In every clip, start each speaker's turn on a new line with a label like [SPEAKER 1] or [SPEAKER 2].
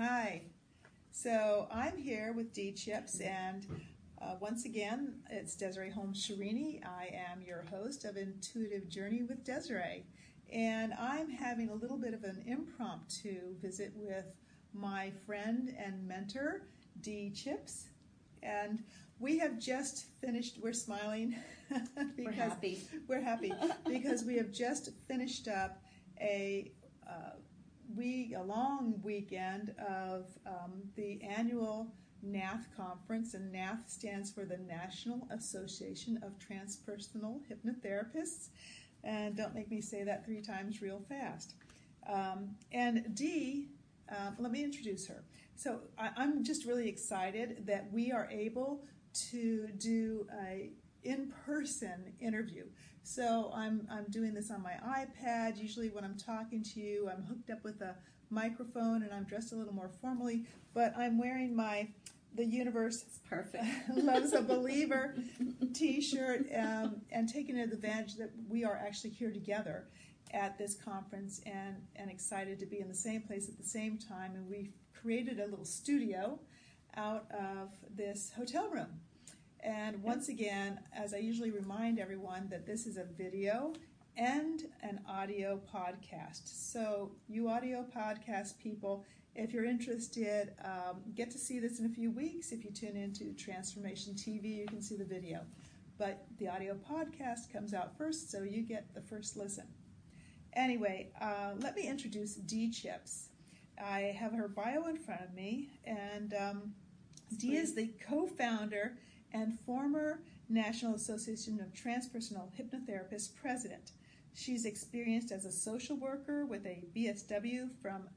[SPEAKER 1] Hi. So I'm here with Dee Chips, and uh, once again, it's Desiree Holmes Sharini. I am your host of Intuitive Journey with Desiree, and I'm having a little bit of an impromptu visit with my friend and mentor, Dee Chips, and we have just finished. We're smiling
[SPEAKER 2] because we're happy.
[SPEAKER 1] We're happy because we have just finished up a. Uh, week, a long weekend of um, the annual NATH conference, and NATH stands for the National Association of Transpersonal Hypnotherapists. And don't make me say that three times real fast. Um, and Dee, uh, let me introduce her. So I, I'm just really excited that we are able to do a in-person interview. So I'm, I'm doing this on my iPad. Usually when I'm talking to you, I'm hooked up with a microphone and I'm dressed a little more formally, but I'm wearing my the universe
[SPEAKER 2] perfect.
[SPEAKER 1] loves a believer t-shirt um, and taking advantage that we are actually here together at this conference and, and excited to be in the same place at the same time. And we've created a little studio out of this hotel room and once again, as I usually remind everyone, that this is a video and an audio podcast. So, you audio podcast people, if you're interested, um, get to see this in a few weeks. If you tune into Transformation TV, you can see the video. But the audio podcast comes out first, so you get the first listen. Anyway, uh, let me introduce Dee Chips. I have her bio in front of me, and um, D is the co founder and former National Association of Transpersonal Hypnotherapists president. She's experienced as a social worker with a BSW from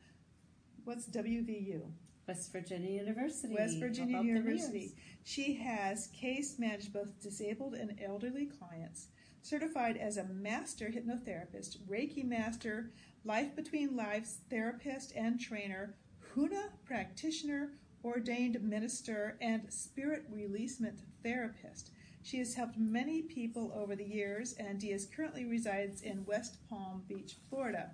[SPEAKER 1] what's WVU?
[SPEAKER 2] West Virginia University.
[SPEAKER 1] West Virginia University. She has case managed both disabled and elderly clients, certified as a master hypnotherapist, Reiki master, life between lives therapist and trainer, HUNA practitioner, ordained minister, and spirit releasement therapist. She has helped many people over the years, and Dee is currently resides in West Palm Beach, Florida.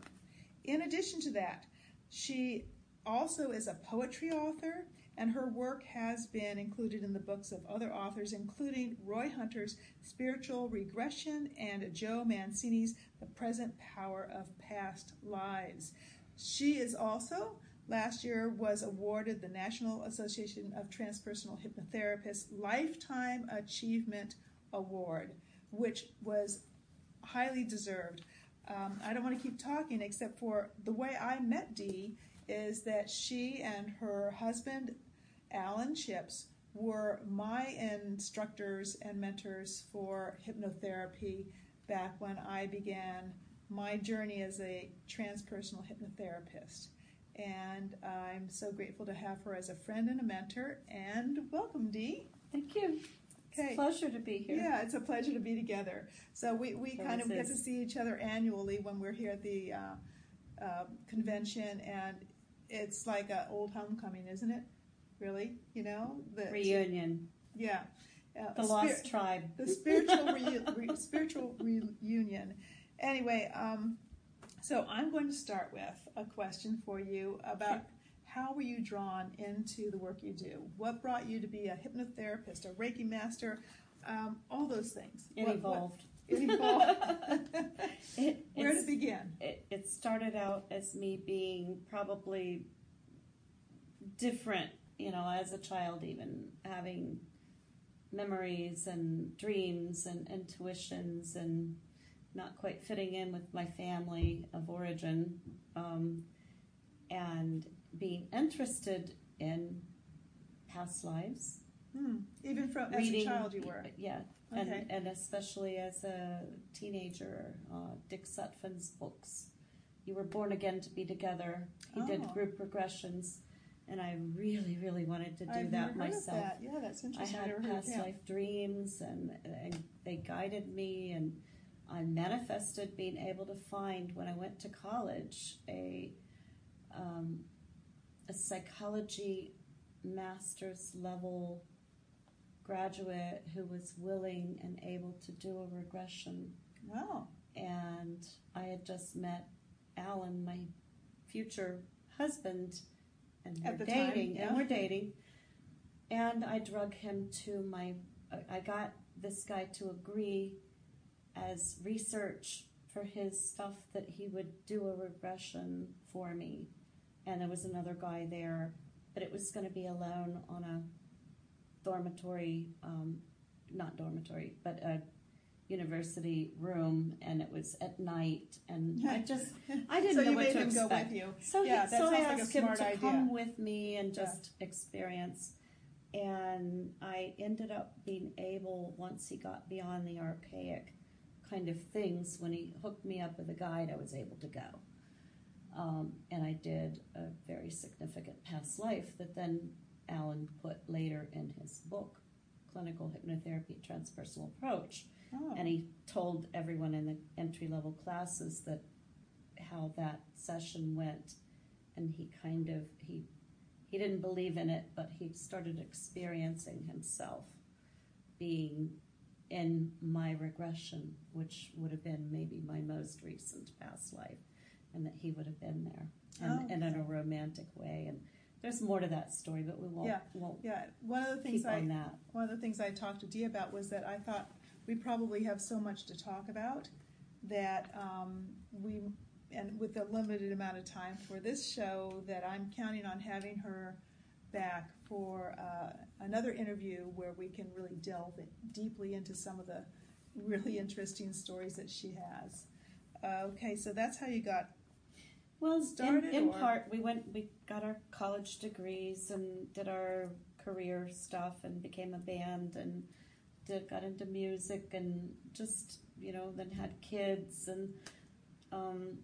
[SPEAKER 1] In addition to that, she also is a poetry author, and her work has been included in the books of other authors, including Roy Hunter's Spiritual Regression and Joe Mancini's The Present Power of Past Lives. She is also last year was awarded the National Association of Transpersonal Hypnotherapists Lifetime Achievement Award, which was highly deserved. Um, I don't want to keep talking except for the way I met Dee is that she and her husband, Allen Chips, were my instructors and mentors for hypnotherapy back when I began my journey as a transpersonal hypnotherapist and I'm so grateful to have her as a friend and a mentor. And welcome, Dee.
[SPEAKER 2] Thank you. Okay. It's a pleasure to be here.
[SPEAKER 1] Yeah, it's a pleasure to be together. So we, we kind of get to see each other annually when we're here at the uh, uh, convention, and it's like an old homecoming, isn't it? Really, you know,
[SPEAKER 2] the reunion.
[SPEAKER 1] Yeah.
[SPEAKER 2] Uh, the lost tribe.
[SPEAKER 1] The spiritual re- re- spiritual reunion. Anyway, um, so I'm going to start with a question for you about how were you drawn into the work you do? What brought you to be a hypnotherapist, a Reiki master, um, all those things?
[SPEAKER 2] It
[SPEAKER 1] what,
[SPEAKER 2] evolved.
[SPEAKER 1] What, it evolved. it, Where did it begin?
[SPEAKER 2] It, it started out as me being probably different, you know, as a child, even having memories and dreams and intuitions and not quite fitting in with my family of origin, um, and being interested in past lives.
[SPEAKER 1] Hmm. Even from reading, as a child, you were.
[SPEAKER 2] Yeah, okay. and and especially as a teenager, uh, Dick Sutphen's books. You were born again to be together. He oh. did group regressions, and I really, really wanted to do
[SPEAKER 1] I've
[SPEAKER 2] that myself.
[SPEAKER 1] That. Yeah, that's interesting.
[SPEAKER 2] I had past life dreams, and, and they guided me and I manifested being able to find when I went to college a um, a psychology master's level graduate who was willing and able to do a regression.
[SPEAKER 1] Wow.
[SPEAKER 2] And I had just met Allen, my future husband, and
[SPEAKER 1] At
[SPEAKER 2] we're
[SPEAKER 1] the time,
[SPEAKER 2] dating,
[SPEAKER 1] yeah.
[SPEAKER 2] and we're dating. And I drug him to my. I got this guy to agree as research for his stuff that he would do a regression for me, and there was another guy there, but it was going to be alone on a dormitory, um, not dormitory, but a university room, and it was at night, and I just I didn't
[SPEAKER 1] so
[SPEAKER 2] know
[SPEAKER 1] you
[SPEAKER 2] what
[SPEAKER 1] made
[SPEAKER 2] to
[SPEAKER 1] him
[SPEAKER 2] expect.
[SPEAKER 1] go with you.
[SPEAKER 2] So,
[SPEAKER 1] Yeah,
[SPEAKER 2] he,
[SPEAKER 1] that
[SPEAKER 2] so I
[SPEAKER 1] like a
[SPEAKER 2] asked him to
[SPEAKER 1] idea.
[SPEAKER 2] come with me and
[SPEAKER 1] Yeah.
[SPEAKER 2] just experience. And I ended up being able, once he got beyond the archaic kind of things, when he hooked me up with a guide, I was able to go. Um, and I did a very significant past life that then Allen put later in his book, Clinical Hypnotherapy Transpersonal Approach
[SPEAKER 1] Oh.
[SPEAKER 2] and he told everyone in the entry level classes that how that session went and he kind of he he didn't believe in it but he started experiencing himself being in my regression which would have been maybe my most recent past life and that he would have been there and,
[SPEAKER 1] Oh,
[SPEAKER 2] and in a romantic way. And there's more to that story but we won't
[SPEAKER 1] Yeah.
[SPEAKER 2] won't
[SPEAKER 1] yeah, one of the things I
[SPEAKER 2] on that.
[SPEAKER 1] one of the things I talked to Dee about was that I thought we probably have so much to talk about that um, we, and with the limited amount of time for this show, that I'm counting on having her back for uh, another interview where we can really delve deeply into some of the really interesting stories that she has. Uh, okay, so that's how you got.
[SPEAKER 2] Well,
[SPEAKER 1] started,
[SPEAKER 2] in, in part, we went, we got our college degrees and did our career stuff and became a band and did, got into music and just, you know, then had kids and um,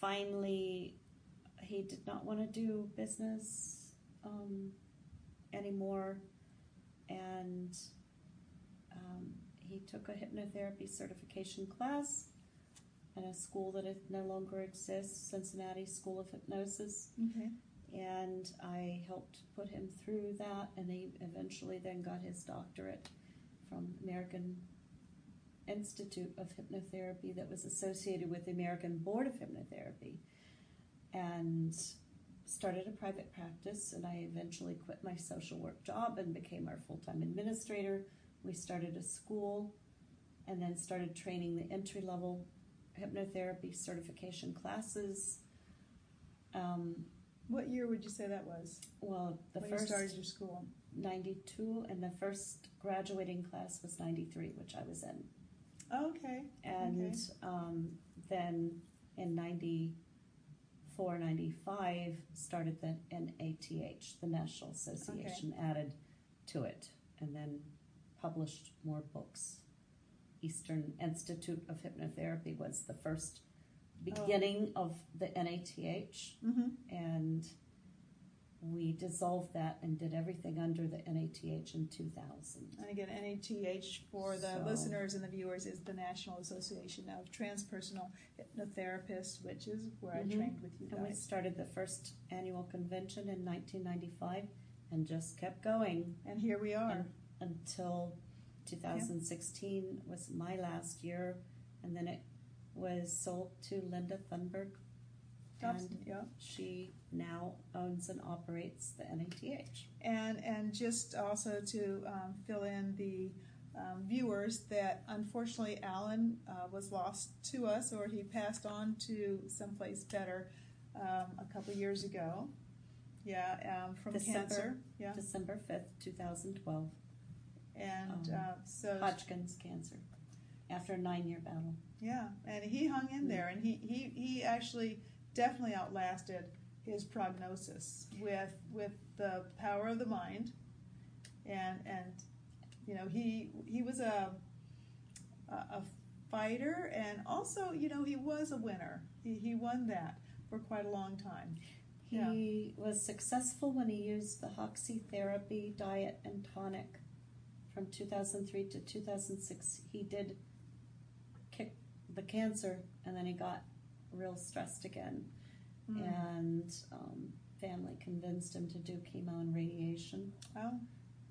[SPEAKER 2] finally he did not want to do business um, anymore. And um, he took a hypnotherapy certification class at a school that no longer exists, Cincinnati School of Hypnosis,
[SPEAKER 1] Okay.
[SPEAKER 2] and I helped put him through that, and he eventually then got his doctorate from American Institute of Hypnotherapy that was associated with the American Board of Hypnotherapy, and started a private practice, and I eventually quit my social work job and became our full-time administrator. We started a school, and then started training the entry-level hypnotherapy certification classes. Um,
[SPEAKER 1] What year would you say that was?
[SPEAKER 2] well, the
[SPEAKER 1] when
[SPEAKER 2] first
[SPEAKER 1] you started your school?
[SPEAKER 2] 92 and the first graduating class was 93 which i was in
[SPEAKER 1] Okay.
[SPEAKER 2] and um, then in 94 95 started the nath the national association added to it and then published more books. Eastern institute of hypnotherapy was the first beginning of the nath
[SPEAKER 1] Mm-hmm.
[SPEAKER 2] and we dissolved that and did everything under the NATH in 2000.
[SPEAKER 1] And again, NATH for the
[SPEAKER 2] So-
[SPEAKER 1] listeners and the viewers is the National Association of Transpersonal Hypnotherapists, which is where I
[SPEAKER 2] Mhm.
[SPEAKER 1] trained with you
[SPEAKER 2] And we started the first annual convention in 1995 and just kept going
[SPEAKER 1] And here we are.
[SPEAKER 2] until 2016 was my last year, and then it was sold to Linda Thunberg, And
[SPEAKER 1] yeah.
[SPEAKER 2] she now owns and operates the NATH.
[SPEAKER 1] And and just also to um, fill in the um, viewers that unfortunately Allen uh, was lost to us, or he passed on to someplace better um, a couple years ago. Yeah, um, from
[SPEAKER 2] December.
[SPEAKER 1] cancer. Yeah,
[SPEAKER 2] December 5th, 2012,
[SPEAKER 1] and
[SPEAKER 2] Um,
[SPEAKER 1] uh, so
[SPEAKER 2] Hodgkin's cancer, after a nine year battle.
[SPEAKER 1] Yeah, and he hung in there, and he, he, he actually definitely outlasted his prognosis with with the power of the mind, and and you know he he was a a, a fighter, and also you know he was a winner. He he won that for quite a long time.
[SPEAKER 2] He was successful when he used the Hoxsey therapy diet and tonic from 2003 to 2006. He did kick the cancer and then he got real stressed again.
[SPEAKER 1] Mm.
[SPEAKER 2] And um, family convinced him to do chemo and radiation.
[SPEAKER 1] Oh,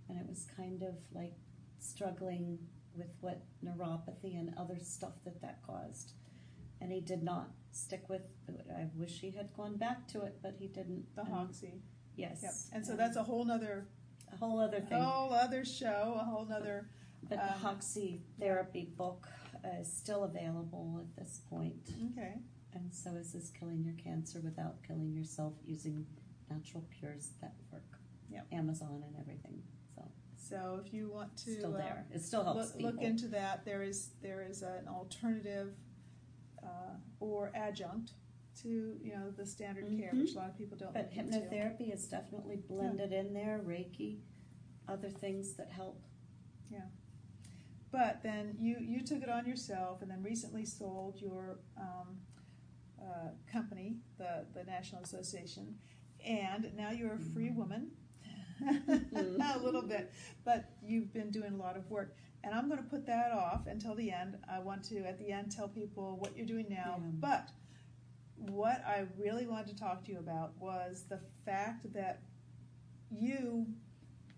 [SPEAKER 2] And it was kind of like struggling with what neuropathy and other stuff that that caused. and he did not stick with. it. I wish he had gone back to it, but he didn't.
[SPEAKER 1] The
[SPEAKER 2] And-
[SPEAKER 1] Hoxsey.
[SPEAKER 2] Yes.
[SPEAKER 1] Yep. And so that's a whole other,
[SPEAKER 2] a whole other thing.
[SPEAKER 1] whole other show, a whole nother.
[SPEAKER 2] But the
[SPEAKER 1] Um,
[SPEAKER 2] Hoxsey therapy book is still available at this point,
[SPEAKER 1] Okay.
[SPEAKER 2] And so is this Killing Your Cancer Without Killing Yourself using Natural cures that work.
[SPEAKER 1] Yep.
[SPEAKER 2] Amazon and everything. So
[SPEAKER 1] So if you want to
[SPEAKER 2] still
[SPEAKER 1] uh.
[SPEAKER 2] It still helps
[SPEAKER 1] look, look into that, there is there is an alternative uh, or adjunct to you know the standard care,
[SPEAKER 2] Mhm.
[SPEAKER 1] which a lot of people don't.
[SPEAKER 2] but
[SPEAKER 1] look into.
[SPEAKER 2] hypnotherapy is definitely blended in there. Reiki, other things that help. Yeah.
[SPEAKER 1] But then you you took it on yourself, and then recently sold your um, uh, company, the the National Association, and now you're a free woman. a little bit, but you've been doing a lot of work, and I'm going to put that off until the end. I want to at the end tell people what you're doing now,
[SPEAKER 2] Yeah.
[SPEAKER 1] but what I really wanted to talk to you about was the fact that you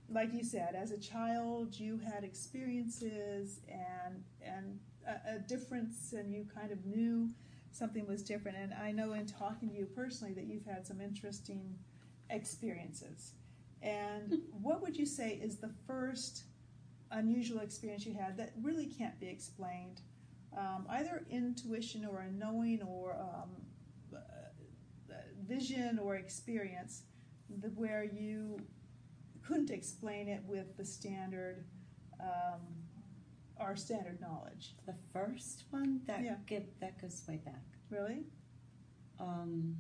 [SPEAKER 1] like you said, as a child, you had experiences and and a, a difference, and you kind of knew something was different. And I know in talking to you personally that you've had some interesting experiences. And what would you say is the first unusual experience you had that really can't be explained? Um, either intuition or a knowing or um, uh, vision or experience the, where you couldn't explain it with the standard um, our standard knowledge.
[SPEAKER 2] The first one that
[SPEAKER 1] Yeah.
[SPEAKER 2] give that goes way back.
[SPEAKER 1] Really?
[SPEAKER 2] um,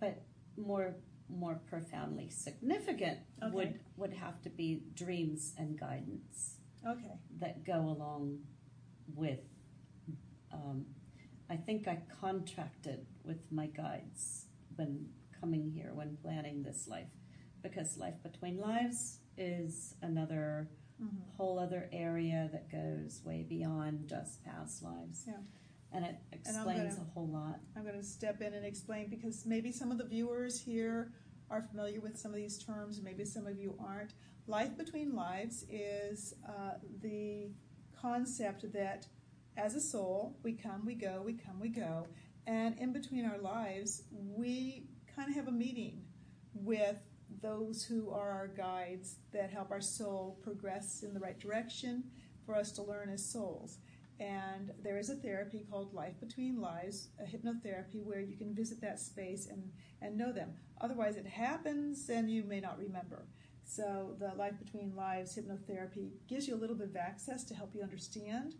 [SPEAKER 2] but more more profoundly significant
[SPEAKER 1] Okay.
[SPEAKER 2] would would have to be dreams and guidance
[SPEAKER 1] Okay.
[SPEAKER 2] that go along with. Um, I think I contracted with my guides when coming here, when planning this life, because life between lives is another
[SPEAKER 1] hmm
[SPEAKER 2] whole other area that goes way beyond just past lives.
[SPEAKER 1] Yeah.
[SPEAKER 2] And it explains
[SPEAKER 1] gonna-
[SPEAKER 2] a whole lot.
[SPEAKER 1] I'm going to step in and explain because maybe some of the viewers here are familiar with some of these terms, maybe some of you aren't. Life between lives is uh, the concept that as a soul, we come, we go, we come, we go. And in between our lives, we kind of have a meeting with those who are our guides that help our soul progress in the right direction for us to learn as souls. And there is a therapy called Life Between Lives, a hypnotherapy where you can visit that space and, and know them. Otherwise, it happens and you may not remember. So, the Life Between Lives hypnotherapy gives you a little bit of access to help you understand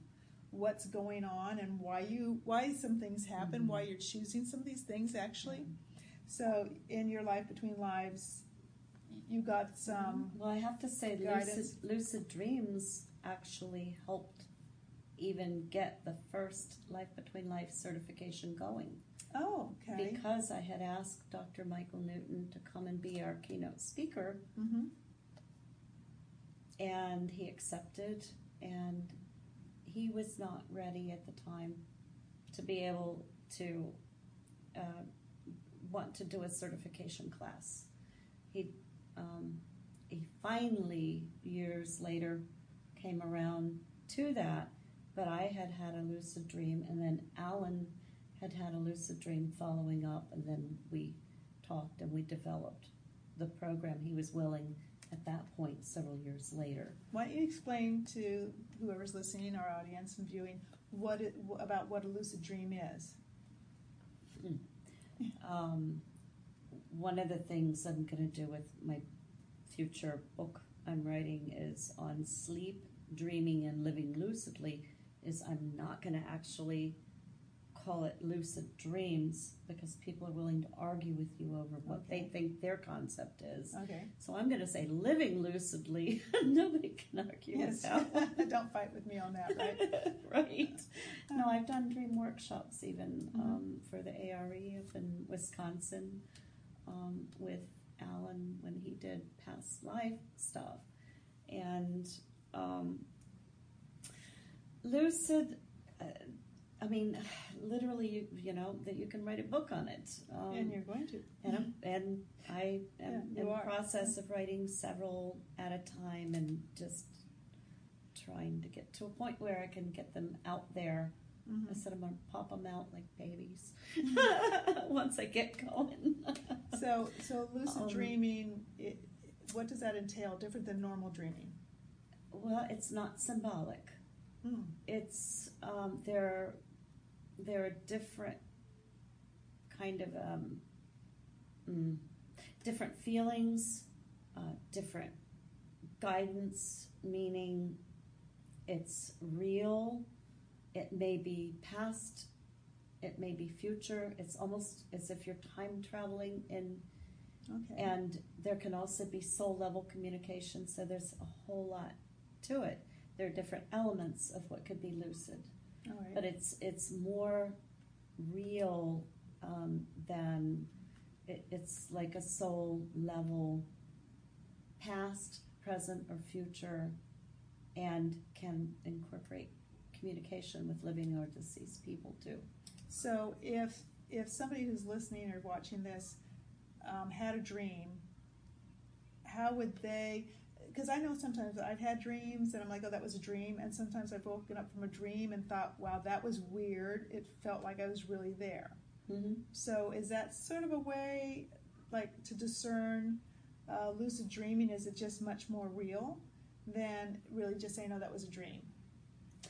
[SPEAKER 1] what's going on and why you why some things happen,
[SPEAKER 2] Mhm.
[SPEAKER 1] why you're choosing some of these things actually. So, in your Life Between Lives, you got some.
[SPEAKER 2] Well, I have to say,
[SPEAKER 1] guidance.
[SPEAKER 2] lucid, lucid dreams actually helped even get the first Life Between Life certification going
[SPEAKER 1] Oh, okay.
[SPEAKER 2] because I had asked Dr. Michael Newton to come and be our keynote speaker,
[SPEAKER 1] Mm-hmm.
[SPEAKER 2] and he accepted, and he was not ready at the time to be able to uh, want to do a certification class. He um, he finally years later came around to that, but I had had a lucid dream, and then Allen had had a lucid dream following up, and then we talked and we developed the program. He was willing at that point several years later.
[SPEAKER 1] Why don't you explain to whoever's listening, our audience and viewing, what it, about what a lucid dream is?
[SPEAKER 2] Um, one of the things I'm going to do with my future book I'm writing is on sleep, dreaming, and living lucidly. Is I'm not going to actually call it lucid dreams because people are willing to argue with you over what
[SPEAKER 1] Okay.
[SPEAKER 2] they think their concept is.
[SPEAKER 1] Okay.
[SPEAKER 2] So I'm going to say living lucidly. Nobody can argue
[SPEAKER 1] Yes.
[SPEAKER 2] with that.
[SPEAKER 1] Don't fight with me on that, right?
[SPEAKER 2] right. No, I've done dream workshops even
[SPEAKER 1] Mhm.
[SPEAKER 2] um, for the ARE up in Wisconsin um, with Allen when he did past life stuff. And um, lucid, uh, I mean, literally, you, you know, that you can write a book on it. Um,
[SPEAKER 1] and you're going to.
[SPEAKER 2] and, I'm, and I am
[SPEAKER 1] Yeah,
[SPEAKER 2] in the process of writing several at a time and just trying to get to a point where I can get them out there.
[SPEAKER 1] Mhm.
[SPEAKER 2] I said I'm gonna pop them out like babies
[SPEAKER 1] Mm-hmm.
[SPEAKER 2] once I get going.
[SPEAKER 1] So, so lucid
[SPEAKER 2] Um,
[SPEAKER 1] dreaming, it, what does that entail? Different than normal dreaming?
[SPEAKER 2] well, it's not symbolic.
[SPEAKER 1] Mm.
[SPEAKER 2] It's um, there. There are different kind of um, mm, different feelings, uh, different guidance. Meaning, it's real. It may be past. It may be future. It's almost as if you're time traveling in
[SPEAKER 1] Okay.
[SPEAKER 2] and there can also be soul level communication so there's a whole lot to it there are different elements of what could be lucid
[SPEAKER 1] All right.
[SPEAKER 2] but it's it's more real um, than it, it's like a soul level past present or future and can incorporate communication with living or deceased people too
[SPEAKER 1] So if if somebody who's listening or watching this um, had a dream, how would they? Because I know sometimes I've had dreams and I'm like, oh, that was a dream, and sometimes I've woken up from a dream and thought, wow, that was weird. It felt like I was really there.
[SPEAKER 2] mm-hmm.
[SPEAKER 1] So is that sort of a way, like, to discern uh, lucid dreaming? Is it just much more real than really just saying, oh, that was a dream?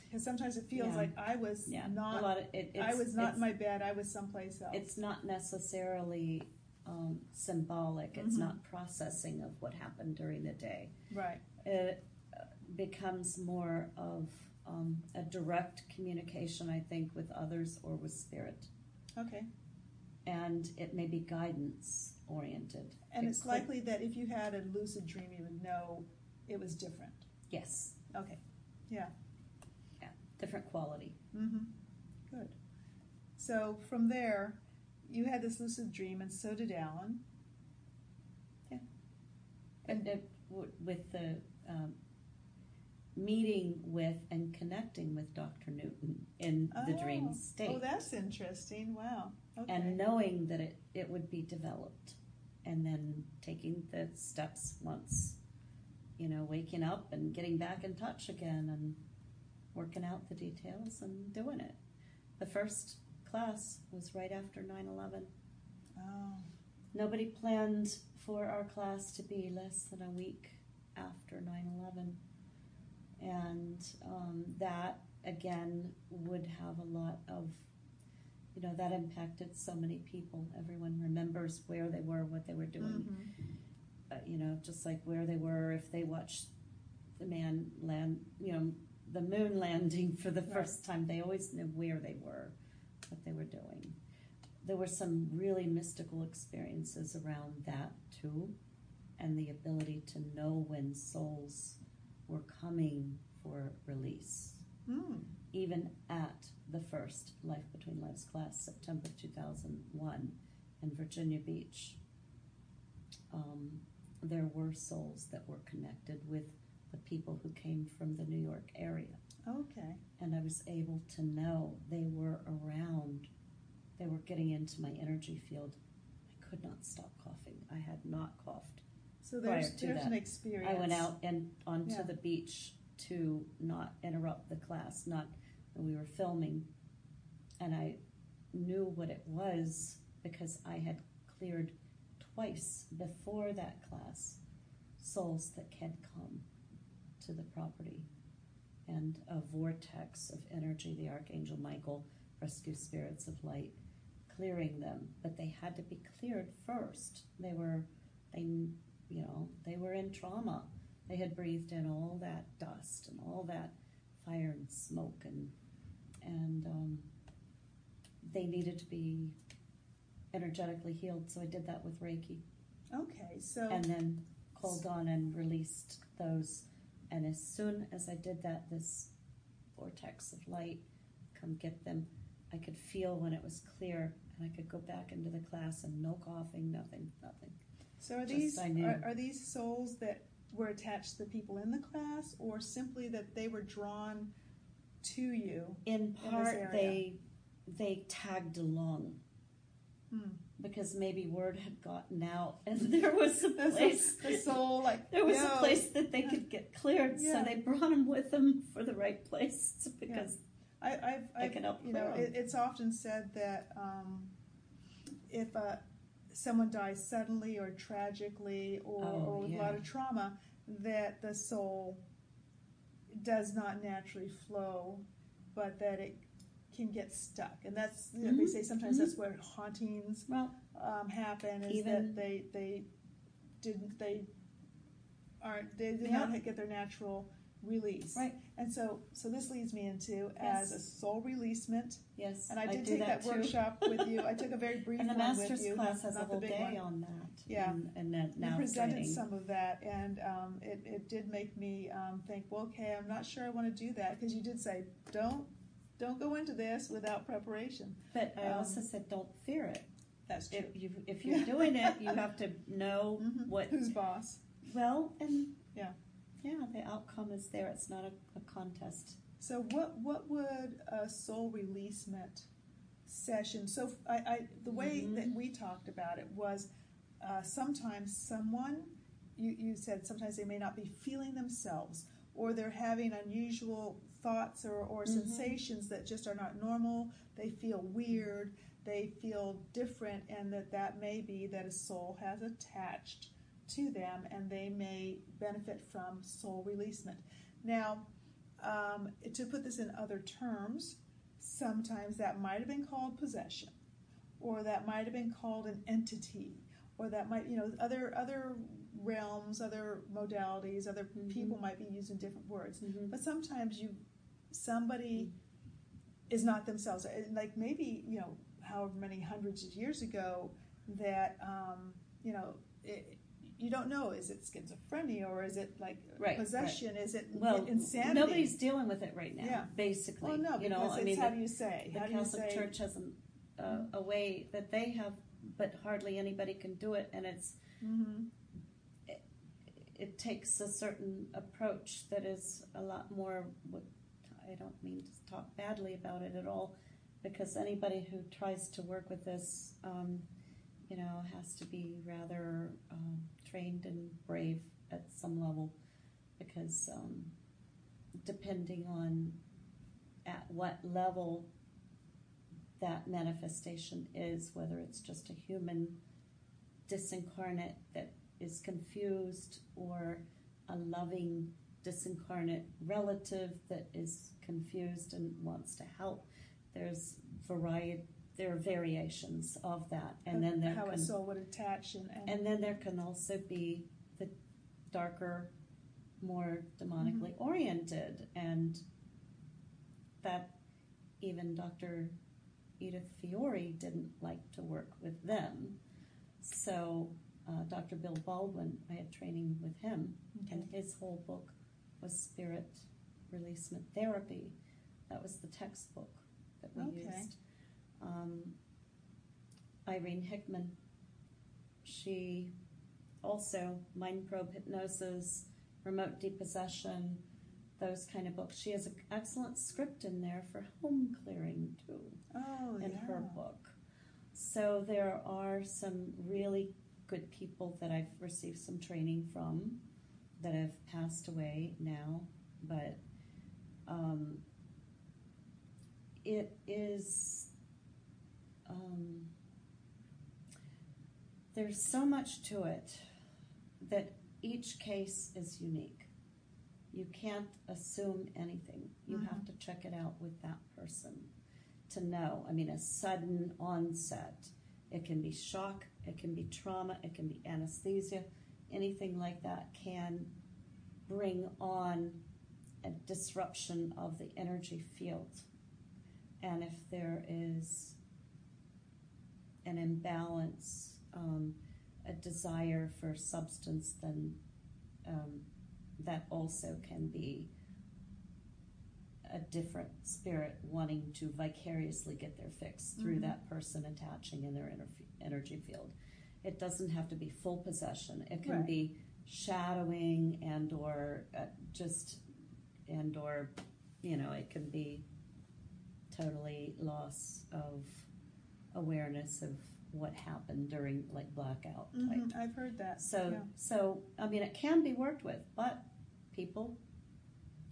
[SPEAKER 1] Because sometimes it feels
[SPEAKER 2] Yeah.
[SPEAKER 1] like I was
[SPEAKER 2] yeah
[SPEAKER 1] not
[SPEAKER 2] a lot of it, it's,
[SPEAKER 1] I was not
[SPEAKER 2] it's,
[SPEAKER 1] in my bed. I was someplace else.
[SPEAKER 2] it's not necessarily um, symbolic. It's
[SPEAKER 1] Mhm.
[SPEAKER 2] not processing of what happened during the day.
[SPEAKER 1] right.
[SPEAKER 2] It uh, becomes more of um, a direct communication, I think, with others or with spirit,
[SPEAKER 1] Okay.
[SPEAKER 2] and it may be guidance oriented.
[SPEAKER 1] And
[SPEAKER 2] It
[SPEAKER 1] it's
[SPEAKER 2] could-
[SPEAKER 1] likely that if you had a lucid dream, you would know it was different.
[SPEAKER 2] Yes,
[SPEAKER 1] Okay.
[SPEAKER 2] Different quality.
[SPEAKER 1] Mm-hmm. Good. So from there, you had this lucid dream, and so did
[SPEAKER 2] Allen. Yeah. And with the um, meeting with and connecting with Dr. Newton in the dream
[SPEAKER 1] Oh.
[SPEAKER 2] state.
[SPEAKER 1] Oh, that's interesting. Wow. Okay.
[SPEAKER 2] and knowing that it, it would be developed and then taking the steps once you know waking up and getting back in touch again and working out the details and doing it. The first class was right after 9-11
[SPEAKER 1] oh.
[SPEAKER 2] nobody planned for our class to be less than a week after 9-11 and um, that again would have a lot of you know that impacted so many people. Everyone remembers where they were what they were doing.
[SPEAKER 1] Mhm.
[SPEAKER 2] uh, you know just like where they were if they watched the man land you know the moon landing for the first time. They always knew where they were what they were doing. There were some really mystical experiences around that too and the ability to know when souls were coming for release.
[SPEAKER 1] Hmm.
[SPEAKER 2] even at the first Life Between Lives class, September 2001, in Virginia Beach, um, there were souls that were connected with the people who came from the New York area.
[SPEAKER 1] Okay.
[SPEAKER 2] And I was able to know they were around, they were getting into my energy field. I could not stop coughing. I had not coughed.
[SPEAKER 1] So there's there's
[SPEAKER 2] that,
[SPEAKER 1] an experience.
[SPEAKER 2] I went out and onto
[SPEAKER 1] Yeah.
[SPEAKER 2] the beach to not interrupt the class. Not and we were filming, and I knew what it was because I had cleared twice before that class souls that had come to the property, and a vortex of energy. The archangel Michael rescue spirits of light, clearing them, but they had to be cleared first. They were they you know, they were in trauma. They had breathed in all that dust and all that fire and smoke, and and um, they needed to be energetically healed. So I did that with Reiki,
[SPEAKER 1] Okay. So
[SPEAKER 2] and then called on and released those. And as soon as I did that, this vortex of light come get them. I could feel when it was clear, and I could go back into the class and no coughing, nothing, nothing.
[SPEAKER 1] so are
[SPEAKER 2] just
[SPEAKER 1] these are, are these souls that were attached to the people in the class, or simply that they were drawn to you?
[SPEAKER 2] in part
[SPEAKER 1] area.
[SPEAKER 2] they they tagged along
[SPEAKER 1] Hmm.
[SPEAKER 2] Because maybe word had gotten out and there was a place
[SPEAKER 1] the soul like
[SPEAKER 2] there was a place that they could get cleared
[SPEAKER 1] Yeah.
[SPEAKER 2] so they brought them with them for the right place because
[SPEAKER 1] I, I've,
[SPEAKER 2] I can help
[SPEAKER 1] you know, it, it's often said that um, if uh, someone dies suddenly or tragically or,
[SPEAKER 2] Oh,
[SPEAKER 1] or with a lot of trauma, that the soul does not naturally flow, but that it can get stuck. And that's you know, they
[SPEAKER 2] Mhm.
[SPEAKER 1] say sometimes
[SPEAKER 2] Mhm.
[SPEAKER 1] that's where hauntings
[SPEAKER 2] well
[SPEAKER 1] um, happen is
[SPEAKER 2] Even-
[SPEAKER 1] that they they didn't they aren't they did
[SPEAKER 2] Yeah.
[SPEAKER 1] not get their natural release
[SPEAKER 2] Right.
[SPEAKER 1] and so so this leads me into
[SPEAKER 2] Yes.
[SPEAKER 1] as a soul releasement
[SPEAKER 2] yes
[SPEAKER 1] and I did
[SPEAKER 2] do
[SPEAKER 1] take that,
[SPEAKER 2] too.
[SPEAKER 1] workshop with you I took a very brief
[SPEAKER 2] and the
[SPEAKER 1] one
[SPEAKER 2] master's
[SPEAKER 1] with you
[SPEAKER 2] class has a whole day
[SPEAKER 1] one.
[SPEAKER 2] on that
[SPEAKER 1] Yeah.
[SPEAKER 2] and, and then
[SPEAKER 1] you presented
[SPEAKER 2] training
[SPEAKER 1] some of that and um, it, it did make me um, think well okay I'm not sure I want to do that because you did say don't don't go into this without preparation
[SPEAKER 2] but I
[SPEAKER 1] um,
[SPEAKER 2] also said don't fear it
[SPEAKER 1] that's true
[SPEAKER 2] if you if you're doing it you have to know
[SPEAKER 1] Mhm.
[SPEAKER 2] what
[SPEAKER 1] who's boss
[SPEAKER 2] well and
[SPEAKER 1] Yeah.
[SPEAKER 2] yeah the outcome is there it's not a, a contest
[SPEAKER 1] So what what would a soul releasement session? So I, I- the way
[SPEAKER 2] Mhm.
[SPEAKER 1] that we talked about it was uh, sometimes someone you you said sometimes they may not be feeling themselves or they're having unusual thoughts or, or
[SPEAKER 2] Mhm.
[SPEAKER 1] sensations that just are not normal. They feel weird. They feel different, and that that may be that a soul has attached to them, and they may benefit from soul releasement. Now, um, to put this in other terms, sometimes that might have been called possession, or that might have been called an entity, or that might, you know, other other realms, other modalities, other
[SPEAKER 2] Mhm.
[SPEAKER 1] people might be using different words.
[SPEAKER 2] mm-hmm.
[SPEAKER 1] But sometimes you, somebody is not themselves. Like maybe you know, however many hundreds of years ago, that um, you know, it, you don't know. Is it schizophrenia or is it like
[SPEAKER 2] Right,
[SPEAKER 1] possession? Is it
[SPEAKER 2] well
[SPEAKER 1] insanity?
[SPEAKER 2] nobody's dealing with it right now
[SPEAKER 1] Yeah.
[SPEAKER 2] basically
[SPEAKER 1] Well, no,
[SPEAKER 2] you
[SPEAKER 1] because
[SPEAKER 2] know
[SPEAKER 1] it's
[SPEAKER 2] I mean
[SPEAKER 1] how
[SPEAKER 2] the-
[SPEAKER 1] do you say?
[SPEAKER 2] the
[SPEAKER 1] How
[SPEAKER 2] Catholic
[SPEAKER 1] say?
[SPEAKER 2] Church has an, uh, a way that they have, but hardly anybody can do it, and it's
[SPEAKER 1] hmm
[SPEAKER 2] it takes a certain approach that is a lot more. I don't mean to talk badly about it at all, because anybody who tries to work with this, um, you know, has to be rather um, trained and brave at some level, because um, depending on at what level that manifestation is, whether it's just a human disincarnate that is confused or a loving disincarnate relative that is confused and wants to help. There's variety. There are variations of that, and then there
[SPEAKER 1] how a
[SPEAKER 2] can
[SPEAKER 1] soul would attach and, and,
[SPEAKER 2] and then there can also be the darker, more demonically oriented, and that even Dr. Edith Fiore didn't like to work with them. So, uh, Dr. Bill Baldwin, I had training with him, and his whole book was Spirit Releasement Therapy. That was the textbook that we
[SPEAKER 1] Okay.
[SPEAKER 2] used. Um, Irene Hickman, she also mind probe hypnosis, remote depossession, those kind of books. She has an excellent script in there for home clearing too
[SPEAKER 1] oh
[SPEAKER 2] in
[SPEAKER 1] yeah.
[SPEAKER 2] her book. So there are some really good people that I've received some training from that have passed away now, but um, it is. Um, there's so much to it that each case is unique. You can't assume anything. You
[SPEAKER 1] Mhm.
[SPEAKER 2] have to check it out with that person to know. I mean, a sudden onset. It can be shock, it can be trauma, it can be anesthesia. Anything like that can bring on a disruption of the energy field. And if there is an imbalance, um, a desire for substance, then um, that also can be a different spirit wanting to vicariously get their fix through
[SPEAKER 1] Mhm.
[SPEAKER 2] that person attaching in their ener- energy field. It doesn't have to be full possession. It can
[SPEAKER 1] Right.
[SPEAKER 2] be shadowing and or uh, just and or you know it can be totally loss of awareness of what happened during like blackout.
[SPEAKER 1] Mhm, I've heard that.
[SPEAKER 2] So
[SPEAKER 1] yeah.
[SPEAKER 2] so I mean it can be worked with, but people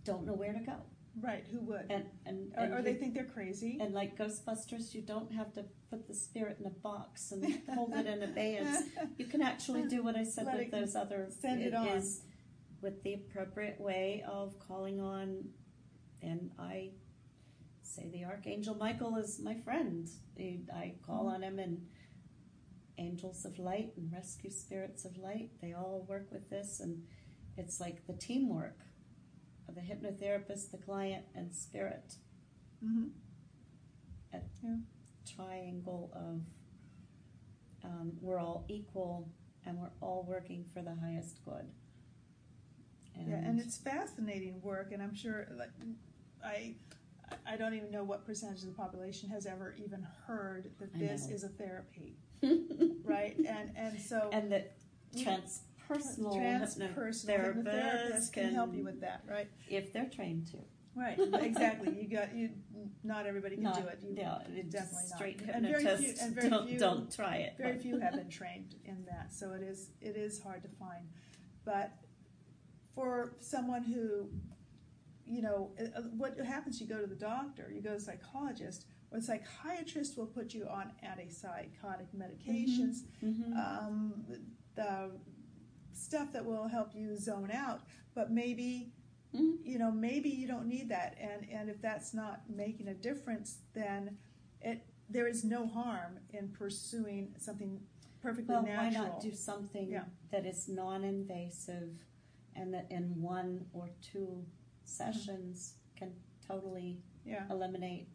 [SPEAKER 2] don't know where to go.
[SPEAKER 1] Right, who would?
[SPEAKER 2] And and,
[SPEAKER 1] Or,
[SPEAKER 2] and
[SPEAKER 1] or
[SPEAKER 2] you-
[SPEAKER 1] they think they're crazy.
[SPEAKER 2] and like Ghostbusters, you don't have to put the spirit in a box and hold it in abeyance. You can actually do what I said
[SPEAKER 1] Let
[SPEAKER 2] with those other
[SPEAKER 1] send it on.
[SPEAKER 2] is with the appropriate way of calling on and I say the Archangel Michael is my friend. I I call
[SPEAKER 1] Mm-hmm.
[SPEAKER 2] on him and angels of light and rescue spirits of light, they all work with this and it's like the teamwork of the hypnotherapist, the client and spirit.
[SPEAKER 1] Hmm
[SPEAKER 2] triangle of um, we're all equal and we're all working for the highest good. And,
[SPEAKER 1] Yeah, and it's fascinating work, and I'm sure, like, I, I don't even know what percentage of the population has ever even heard that this is a therapy, right? And and so
[SPEAKER 2] and that
[SPEAKER 1] we-
[SPEAKER 2] transpersonal
[SPEAKER 1] transpersonal
[SPEAKER 2] hypnotherapists
[SPEAKER 1] hypnotherapists can help you with that, right?
[SPEAKER 2] if they're trained to.
[SPEAKER 1] Right, exactly. You got you. Not everybody can
[SPEAKER 2] Not,
[SPEAKER 1] do it. You,
[SPEAKER 2] it's
[SPEAKER 1] definitely not.
[SPEAKER 2] straight
[SPEAKER 1] And very few-
[SPEAKER 2] hypnotists
[SPEAKER 1] and very
[SPEAKER 2] don't,
[SPEAKER 1] few-
[SPEAKER 2] don't try it.
[SPEAKER 1] very few have been trained in that, so it is it is hard to find. But for someone who, you know, uh, uh, what happens? You go to the doctor, you go to a psychologist, or the psychiatrist will put you on antipsychotic medications,
[SPEAKER 2] Mhm.
[SPEAKER 1] um, the stuff that will help you zone out. But maybe
[SPEAKER 2] Mhm.
[SPEAKER 1] you know maybe you don't need that and and if that's not making a difference then it there is no harm in pursuing something perfectly
[SPEAKER 2] Well, why not do something
[SPEAKER 1] Yeah.
[SPEAKER 2] that is non-invasive, and that in one or two sessions can totally
[SPEAKER 1] yeah
[SPEAKER 2] eliminate.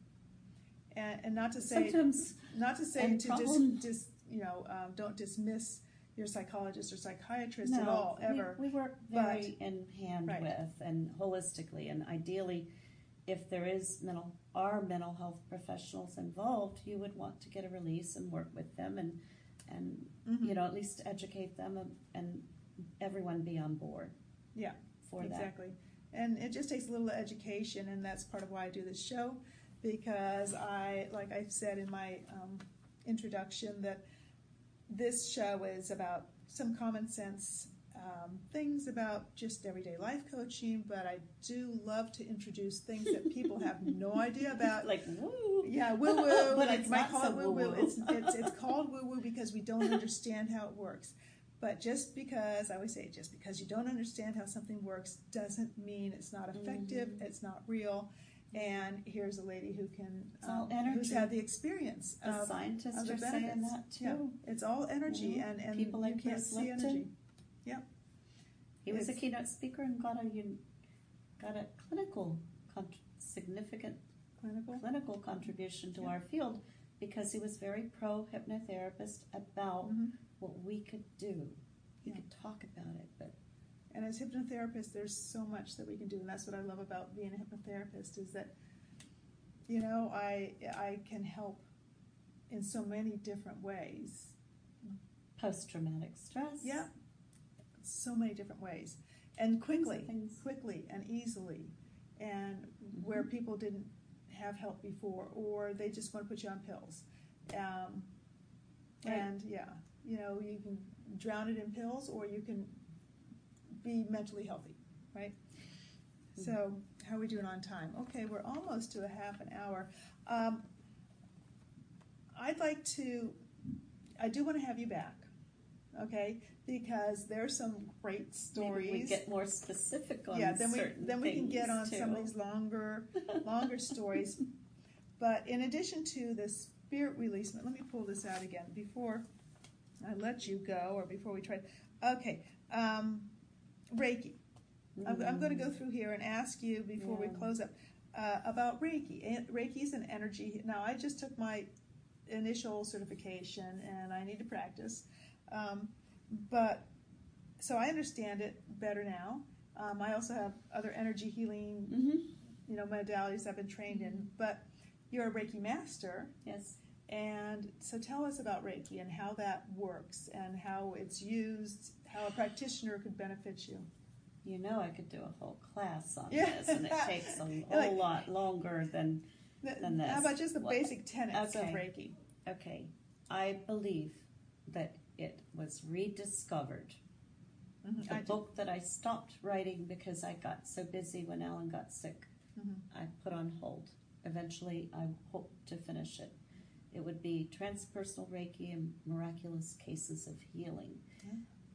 [SPEAKER 1] and, and not to say
[SPEAKER 2] Sometimes
[SPEAKER 1] not to say to
[SPEAKER 2] just
[SPEAKER 1] dis, dis you know um, don't dismiss your psychologist or psychiatrist
[SPEAKER 2] no,
[SPEAKER 1] at all ever
[SPEAKER 2] We, work
[SPEAKER 1] but-
[SPEAKER 2] very in hand
[SPEAKER 1] Right.
[SPEAKER 2] with and holistically, and ideally, if there is mental are mental health professionals involved, you would want to get a release and work with them and and
[SPEAKER 1] Mhm.
[SPEAKER 2] you know at least educate them and, and everyone be on board.
[SPEAKER 1] Yeah,
[SPEAKER 2] for that.
[SPEAKER 1] exactly and it just takes a little education and that's part of why i do this show because i like i said in my um, introduction that this show is about some common sense um, things about just everyday life coaching but i do love to introduce things that people have no idea about
[SPEAKER 2] Like woo.
[SPEAKER 1] yeah, woo woo.
[SPEAKER 2] But
[SPEAKER 1] like
[SPEAKER 2] it's
[SPEAKER 1] might
[SPEAKER 2] not
[SPEAKER 1] call
[SPEAKER 2] so
[SPEAKER 1] woo woo. It's, it's it's called woo woo because we don't understand how it works. But just because I always say, just because you don't understand how something works doesn't mean it's not effective.
[SPEAKER 2] Mhm.
[SPEAKER 1] It's not real. And here's a lady who can
[SPEAKER 2] It's all
[SPEAKER 1] who's
[SPEAKER 2] energy.
[SPEAKER 1] had the experience
[SPEAKER 2] The
[SPEAKER 1] of
[SPEAKER 2] scientists
[SPEAKER 1] of the
[SPEAKER 2] are saying that too.
[SPEAKER 1] Yeah. it's all energy,
[SPEAKER 2] Mhm.
[SPEAKER 1] and and
[SPEAKER 2] People like
[SPEAKER 1] you can't
[SPEAKER 2] Bruce
[SPEAKER 1] see
[SPEAKER 2] Lipton.
[SPEAKER 1] energy.
[SPEAKER 2] He was a keynote speaker and got a got a clinical con- significant
[SPEAKER 1] Clinical.
[SPEAKER 2] clinical contribution to
[SPEAKER 1] Yeah.
[SPEAKER 2] our field because he was very pro hypnotherapist about
[SPEAKER 1] hmm
[SPEAKER 2] what we could do. He
[SPEAKER 1] Yeah.
[SPEAKER 2] could talk about it, but
[SPEAKER 1] And as hypnotherapists, there's so much that we can do, and that's what I love about being a hypnotherapist is that, you know, I I can help in so many different ways.
[SPEAKER 2] post traumatic stress.
[SPEAKER 1] Yeah, so many different ways, and quickly, quickly and easily, and
[SPEAKER 2] Mhm.
[SPEAKER 1] where people didn't have help before, or they just want to put you on pills. Um,
[SPEAKER 2] Right.
[SPEAKER 1] And yeah, you know, you can drown it in pills, or you can be mentally healthy, right?
[SPEAKER 2] Mhm.
[SPEAKER 1] So, how are we doing on time? Okay, we're almost to a half an hour. Um, I'd like to, I do want to have you back, okay? Because there's some great stories.
[SPEAKER 2] Maybe we get more specific on
[SPEAKER 1] yeah, then we then we can get on
[SPEAKER 2] things,
[SPEAKER 1] some of these longer longer stories. But in addition to the spirit releasement, let me pull this out again before I let you go, or before we try. Okay, um, Reiki. I'm, I'm going to go through here and ask you before we close up uh, about Reiki. Reiki is an energy. Now, I just took my initial certification, and I need to practice. Um, but so I understand it better now. Um, I also have other energy healing,
[SPEAKER 2] Mhm.
[SPEAKER 1] you know, modalities I've been trained in. But you're a Reiki master,
[SPEAKER 2] Yes.
[SPEAKER 1] and so tell us about Reiki and how that works and how it's used, how a practitioner could benefit you.
[SPEAKER 2] You know, I could do a whole class on
[SPEAKER 1] Yeah.
[SPEAKER 2] this, and it takes a whole
[SPEAKER 1] Like-
[SPEAKER 2] lot longer than.
[SPEAKER 1] Th-
[SPEAKER 2] Than this.
[SPEAKER 1] How about just the
[SPEAKER 2] What-
[SPEAKER 1] basic tenets
[SPEAKER 2] okay.
[SPEAKER 1] of Reiki?
[SPEAKER 2] Okay, I believe that it was rediscovered.
[SPEAKER 1] Mhm,
[SPEAKER 2] The
[SPEAKER 1] I do.
[SPEAKER 2] book that I stopped writing because I got so busy when Allen got sick,
[SPEAKER 1] Mhm.
[SPEAKER 2] I put on hold. Eventually, I hope to finish it. It would be Transpersonal Reiki and Miraculous Cases of Healing.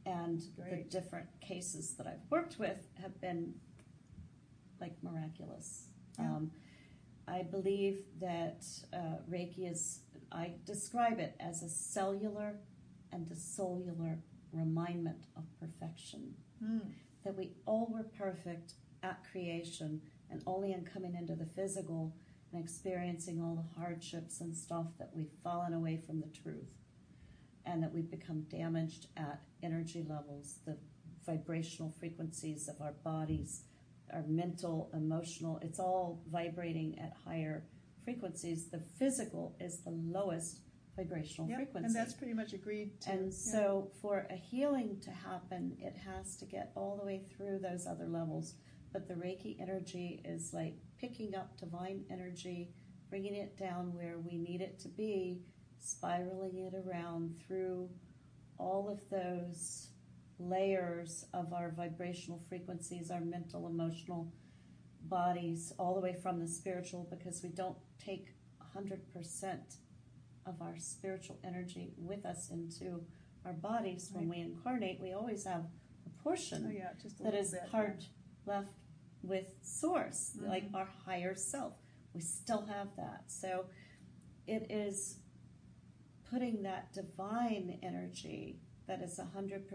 [SPEAKER 2] And the different cases that I've worked with have been like miraculous.
[SPEAKER 1] Yeah.
[SPEAKER 2] Um, I believe that uh, Reiki is, I describe it as a cellular and a cellular remindment of perfection.
[SPEAKER 1] Mm.
[SPEAKER 2] That we all were perfect at creation, and only in coming into the physical and experiencing all the hardships and stuff that we've fallen away from the truth. And that we've become damaged at energy levels, the vibrational frequencies of our bodies, our mental, emotional, it's all vibrating at higher frequencies. The physical is the lowest vibrational
[SPEAKER 1] Yep,
[SPEAKER 2] frequency.
[SPEAKER 1] And that's pretty much agreed to.
[SPEAKER 2] And
[SPEAKER 1] yeah.
[SPEAKER 2] so, for a healing to happen, it has to get all the way through those other levels. But the Reiki energy is like picking up divine energy, bringing it down where we need it to be, spiraling it around through all of those layers of our vibrational frequencies, our mental, emotional bodies, all the way from the spiritual, because we don't take 100% of our spiritual energy with us into our bodies when we incarnate. We always have a portion
[SPEAKER 1] Oh, yeah, just a
[SPEAKER 2] that is
[SPEAKER 1] bit,
[SPEAKER 2] part left with source,
[SPEAKER 1] Mhm.
[SPEAKER 2] like our higher self. We still have that. So it is putting that divine energy that is 100%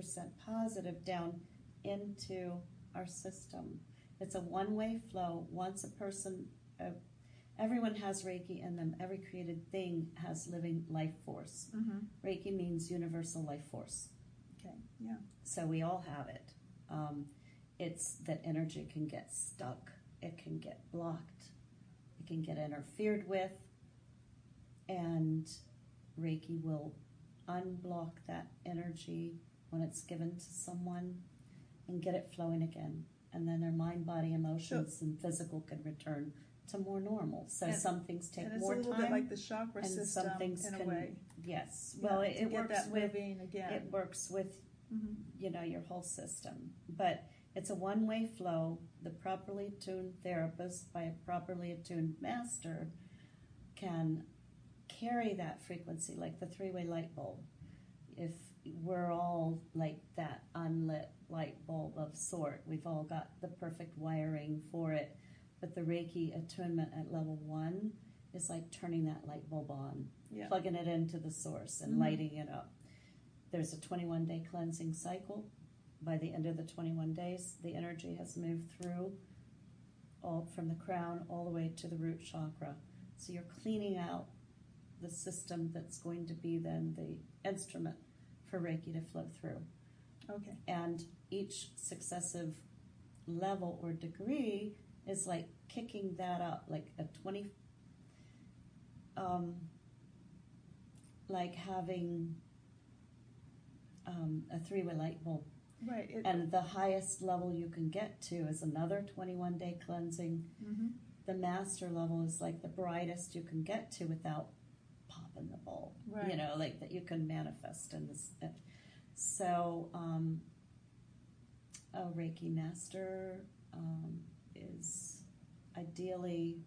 [SPEAKER 2] positive down into our system. It's a one way flow. Once a person, uh, everyone has Reiki in them, every created thing has living life force.
[SPEAKER 1] Mhm.
[SPEAKER 2] Reiki means universal life force.
[SPEAKER 1] Okay, yeah.
[SPEAKER 2] So we all have it. Um, it's that energy can get stuck, it can get blocked, it can get interfered with, and Reiki will unblock that energy when it's given to someone and get it flowing again. And then their mind, body, emotions, and physical can return to more normal. So some things take
[SPEAKER 1] and it's
[SPEAKER 2] more
[SPEAKER 1] a little
[SPEAKER 2] time.
[SPEAKER 1] bit like the chakra
[SPEAKER 2] and
[SPEAKER 1] system
[SPEAKER 2] some things
[SPEAKER 1] in
[SPEAKER 2] can,
[SPEAKER 1] a way.
[SPEAKER 2] yes.
[SPEAKER 1] Yeah,
[SPEAKER 2] Well, it, it works with it works with
[SPEAKER 1] Mhm.
[SPEAKER 2] you know your whole system but it's a one-way flow the properly attuned therapist by a properly attuned master can carry that frequency like the three-way light bulb if we're all like that unlit light bulb of sort we've all got the perfect wiring for it but the reiki attunement at level one is like turning that light bulb on
[SPEAKER 1] Yeah.
[SPEAKER 2] plugging it into the source and
[SPEAKER 1] Mhm.
[SPEAKER 2] lighting it up. There's a 21 day cleansing cycle. By the end of the 21 days, the energy has moved through all from the crown all the way to the root chakra. So you're cleaning out the system that's going to be then the instrument for Reiki to flow through.
[SPEAKER 1] Okay.
[SPEAKER 2] And each successive level or degree is like kicking that up, like a 20, um, like having um, a three way light bulb.
[SPEAKER 1] Right. It,
[SPEAKER 2] And the highest level you can get to is another 21 day cleansing.
[SPEAKER 1] mhm.
[SPEAKER 2] The master level is like the brightest you can get to without popping the bulb
[SPEAKER 1] Right.
[SPEAKER 2] you know, like that you can manifest in this. So, um, a Reiki master um, is ideally,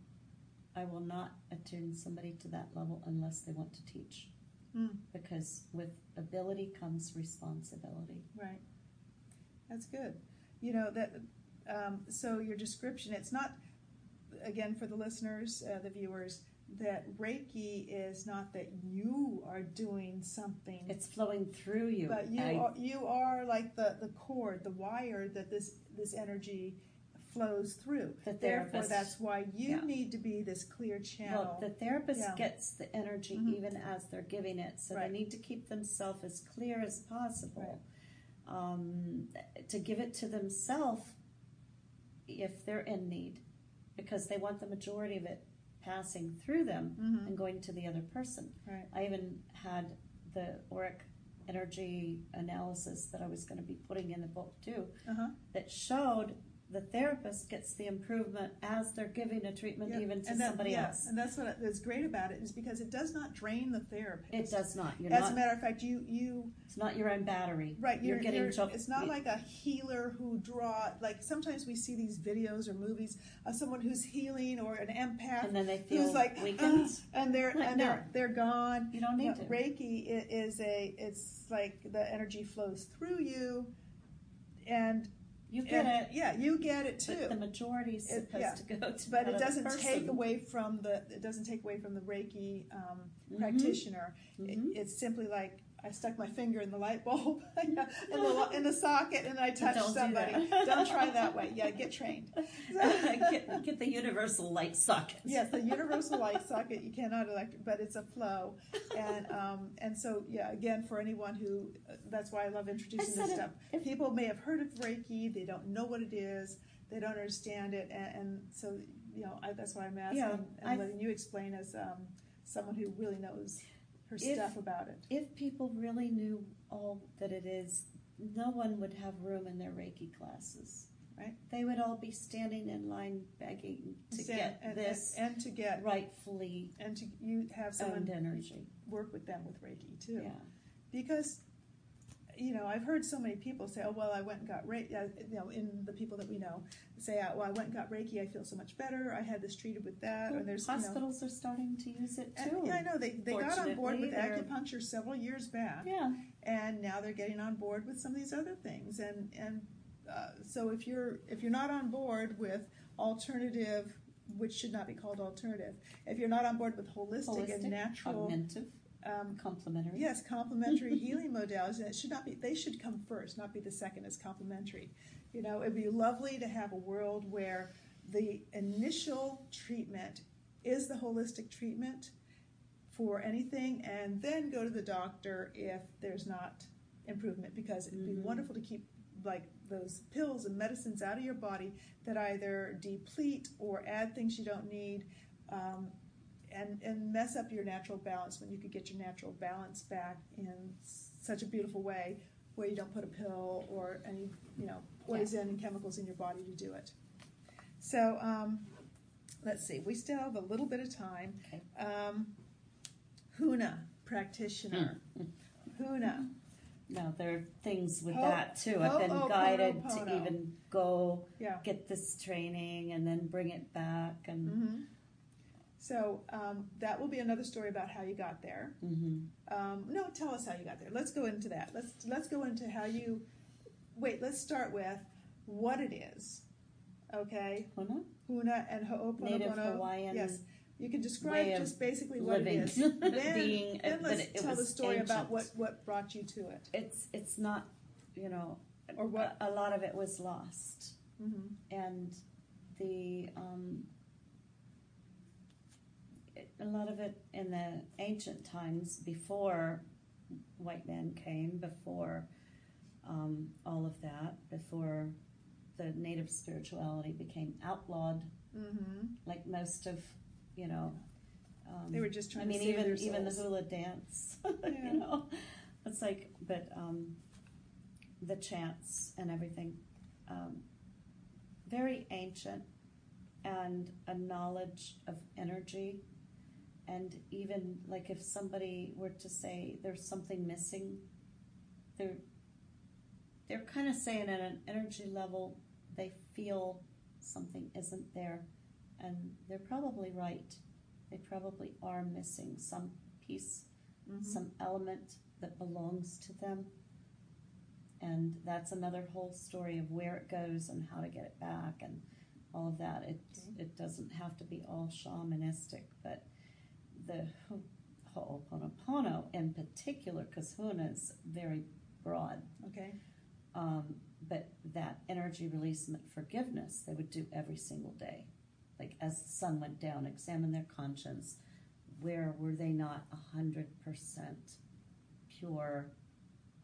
[SPEAKER 2] I will not attune somebody to that level unless they want to teach.
[SPEAKER 1] Mm.
[SPEAKER 2] Because with ability comes responsibility.
[SPEAKER 1] Right. That's good. You know that. Um, so your description. It's not. Again, for the listeners, uh, the viewers, that Reiki is not that you are doing something,
[SPEAKER 2] It's flowing through you.
[SPEAKER 1] but you
[SPEAKER 2] I-
[SPEAKER 1] are, you are like the the cord, the wire that this this energy flows through.
[SPEAKER 2] The
[SPEAKER 1] Therefore,
[SPEAKER 2] therapist-
[SPEAKER 1] that's why you
[SPEAKER 2] yeah.
[SPEAKER 1] need to be this clear channel.
[SPEAKER 2] Well, the therapist
[SPEAKER 1] Yeah.
[SPEAKER 2] gets the energy
[SPEAKER 1] Mhm.
[SPEAKER 2] even as they're giving it, so
[SPEAKER 1] Right.
[SPEAKER 2] they need to keep themselves as clear as possible. Um, to give it to themselves if they're in need, because they want the majority of it passing through them
[SPEAKER 1] Mhm.
[SPEAKER 2] and going to the other person.
[SPEAKER 1] Right.
[SPEAKER 2] I even had the auric energy analysis that I was going to be putting in the book too
[SPEAKER 1] Uh huh.
[SPEAKER 2] that showed the therapist gets the improvement as they're giving a treatment
[SPEAKER 1] Yeah,
[SPEAKER 2] even to
[SPEAKER 1] that-
[SPEAKER 2] somebody
[SPEAKER 1] yeah,
[SPEAKER 2] else.
[SPEAKER 1] And that's what is great about it is because it does not drain the therapist.
[SPEAKER 2] It does not. You're
[SPEAKER 1] As
[SPEAKER 2] not.
[SPEAKER 1] a matter of fact, you you
[SPEAKER 2] it's not your own battery.
[SPEAKER 1] right.
[SPEAKER 2] You're,
[SPEAKER 1] You're,
[SPEAKER 2] getting.
[SPEAKER 1] you're- it's not
[SPEAKER 2] you-
[SPEAKER 1] like a healer who draw. Like sometimes we see these videos or movies of someone who's healing or an empath
[SPEAKER 2] and then they feel
[SPEAKER 1] who's like ah,
[SPEAKER 2] weakened.
[SPEAKER 1] "Ugh," and they're
[SPEAKER 2] Like,
[SPEAKER 1] and
[SPEAKER 2] no.
[SPEAKER 1] they're they're gone.
[SPEAKER 2] you don't need
[SPEAKER 1] No,
[SPEAKER 2] to.
[SPEAKER 1] Reiki is a it's like the energy flows through you, and
[SPEAKER 2] You get
[SPEAKER 1] and-
[SPEAKER 2] it.
[SPEAKER 1] Yeah, you get it too.
[SPEAKER 2] But the majority is
[SPEAKER 1] It-
[SPEAKER 2] supposed
[SPEAKER 1] yeah.
[SPEAKER 2] to go to
[SPEAKER 1] but it doesn't take away from the it doesn't take away from the Reiki um,
[SPEAKER 2] Mhm.
[SPEAKER 1] practitioner. It,
[SPEAKER 2] Mhm.
[SPEAKER 1] it's simply like I stuck my finger in the light bulb in the in the socket and I touched
[SPEAKER 2] Don't
[SPEAKER 1] somebody.
[SPEAKER 2] that.
[SPEAKER 1] Don't try that way. Yeah, get trained.
[SPEAKER 2] get, get the universal light socket.
[SPEAKER 1] Yes, the universal light socket you cannot electric, but it's a flow, and um, and so yeah, again for anyone who that's why I love introducing
[SPEAKER 2] said
[SPEAKER 1] this stuff.
[SPEAKER 2] if-
[SPEAKER 1] People may have heard of Reiki, they don't know what it is, they don't understand it, and, and so you know I, that's why I'm asking
[SPEAKER 2] Yeah,
[SPEAKER 1] and
[SPEAKER 2] I-
[SPEAKER 1] letting you explain as um, someone who really knows her
[SPEAKER 2] If-
[SPEAKER 1] stuff about it.
[SPEAKER 2] If people really knew all that it is, no one would have room in their Reiki classes.
[SPEAKER 1] Right.
[SPEAKER 2] They would all be standing in line begging to get
[SPEAKER 1] and,
[SPEAKER 2] this
[SPEAKER 1] and, to get
[SPEAKER 2] rightfully
[SPEAKER 1] and to you have someone
[SPEAKER 2] energy.
[SPEAKER 1] work with them with Reiki too.
[SPEAKER 2] Yeah.
[SPEAKER 1] because you know I've heard so many people say, "Oh well, I went and got Reiki." uh, You know, in the people that we know, say, "Oh, "Well, I went and got Reiki. I feel so much better. I had this treated with that."
[SPEAKER 2] Well,
[SPEAKER 1] and there's you know,
[SPEAKER 2] hospitals are starting to use it
[SPEAKER 1] and-
[SPEAKER 2] too.
[SPEAKER 1] yeah, I know they they got on board with acupuncture several years back,
[SPEAKER 2] Yeah.
[SPEAKER 1] and now they're getting on board with some of these other things. And and uh, so if you're if you're not on board with alternative, which should not be called alternative, if you're not on board with holistic,
[SPEAKER 2] Holistic,
[SPEAKER 1] and natural.
[SPEAKER 2] Augmentive,
[SPEAKER 1] Um,
[SPEAKER 2] complementary.
[SPEAKER 1] Yes, complementary healing modalities, and it should not be. They should come first, not be the second as complementary. You know, it'd be lovely to have a world where the initial treatment is the holistic treatment for anything, and then go to the doctor if there's not improvement. Because it'd be
[SPEAKER 2] Mhm.
[SPEAKER 1] wonderful to keep like those pills and medicines out of your body that either deplete or add things you don't need. Um, and, and mess up your natural balance when you could get your natural balance back in such a beautiful way where you don't put a pill or any you know poison and chemicals in your body to do it. So um, let's see we still have a little bit of time.
[SPEAKER 2] Okay.
[SPEAKER 1] um, huna practitioner. Huna.
[SPEAKER 2] No, there are things with
[SPEAKER 1] Ho-
[SPEAKER 2] that too. I've been
[SPEAKER 1] Ho'oponopono.
[SPEAKER 2] guided to even go
[SPEAKER 1] yeah.
[SPEAKER 2] get this training and then bring it back and
[SPEAKER 1] hmm so um, that will be another story about how you got there
[SPEAKER 2] hmm
[SPEAKER 1] Um, no, tell us how you got there. Let's go into that. Let's let's go into how you. Wait, let's start with what it is. Okay,
[SPEAKER 2] Huna?
[SPEAKER 1] Huna and Ho'oponopono.
[SPEAKER 2] Native Hawaiian
[SPEAKER 1] Yes, you can describe just basically what
[SPEAKER 2] living,
[SPEAKER 1] it is. Then,
[SPEAKER 2] being,
[SPEAKER 1] then let's
[SPEAKER 2] it, it
[SPEAKER 1] tell the story about what what brought you to it.
[SPEAKER 2] It's it's not, you know,
[SPEAKER 1] Or what-
[SPEAKER 2] a, a lot of it was lost,
[SPEAKER 1] hmm
[SPEAKER 2] and the um, a lot of it in the ancient times before white men came, before um, all of that, before the native spirituality became outlawed,
[SPEAKER 1] hmm
[SPEAKER 2] like most of, you know. Um,
[SPEAKER 1] They were just
[SPEAKER 2] I
[SPEAKER 1] trying
[SPEAKER 2] mean,
[SPEAKER 1] to save
[SPEAKER 2] even even the hula dance,
[SPEAKER 1] Yeah.
[SPEAKER 2] you know, it's like, but um, the chants and everything, um, very ancient, and a knowledge of energy, and even like if somebody were to say there's something missing, they're they're kind of saying at an energy level they feel something isn't there, and they're probably right they probably are missing some piece,
[SPEAKER 1] hmm
[SPEAKER 2] some element that belongs to them. And that's another whole story of where it goes and how to get it back and all of that. It
[SPEAKER 1] Okay.
[SPEAKER 2] it doesn't have to be all shamanistic, but the Ho- Ho'oponopono in particular, because Huna is very broad,
[SPEAKER 1] Okay.
[SPEAKER 2] um, but that energy release and forgiveness they would do every single day. Like as the sun went down, examine their conscience. Where were they not a hundred percent pure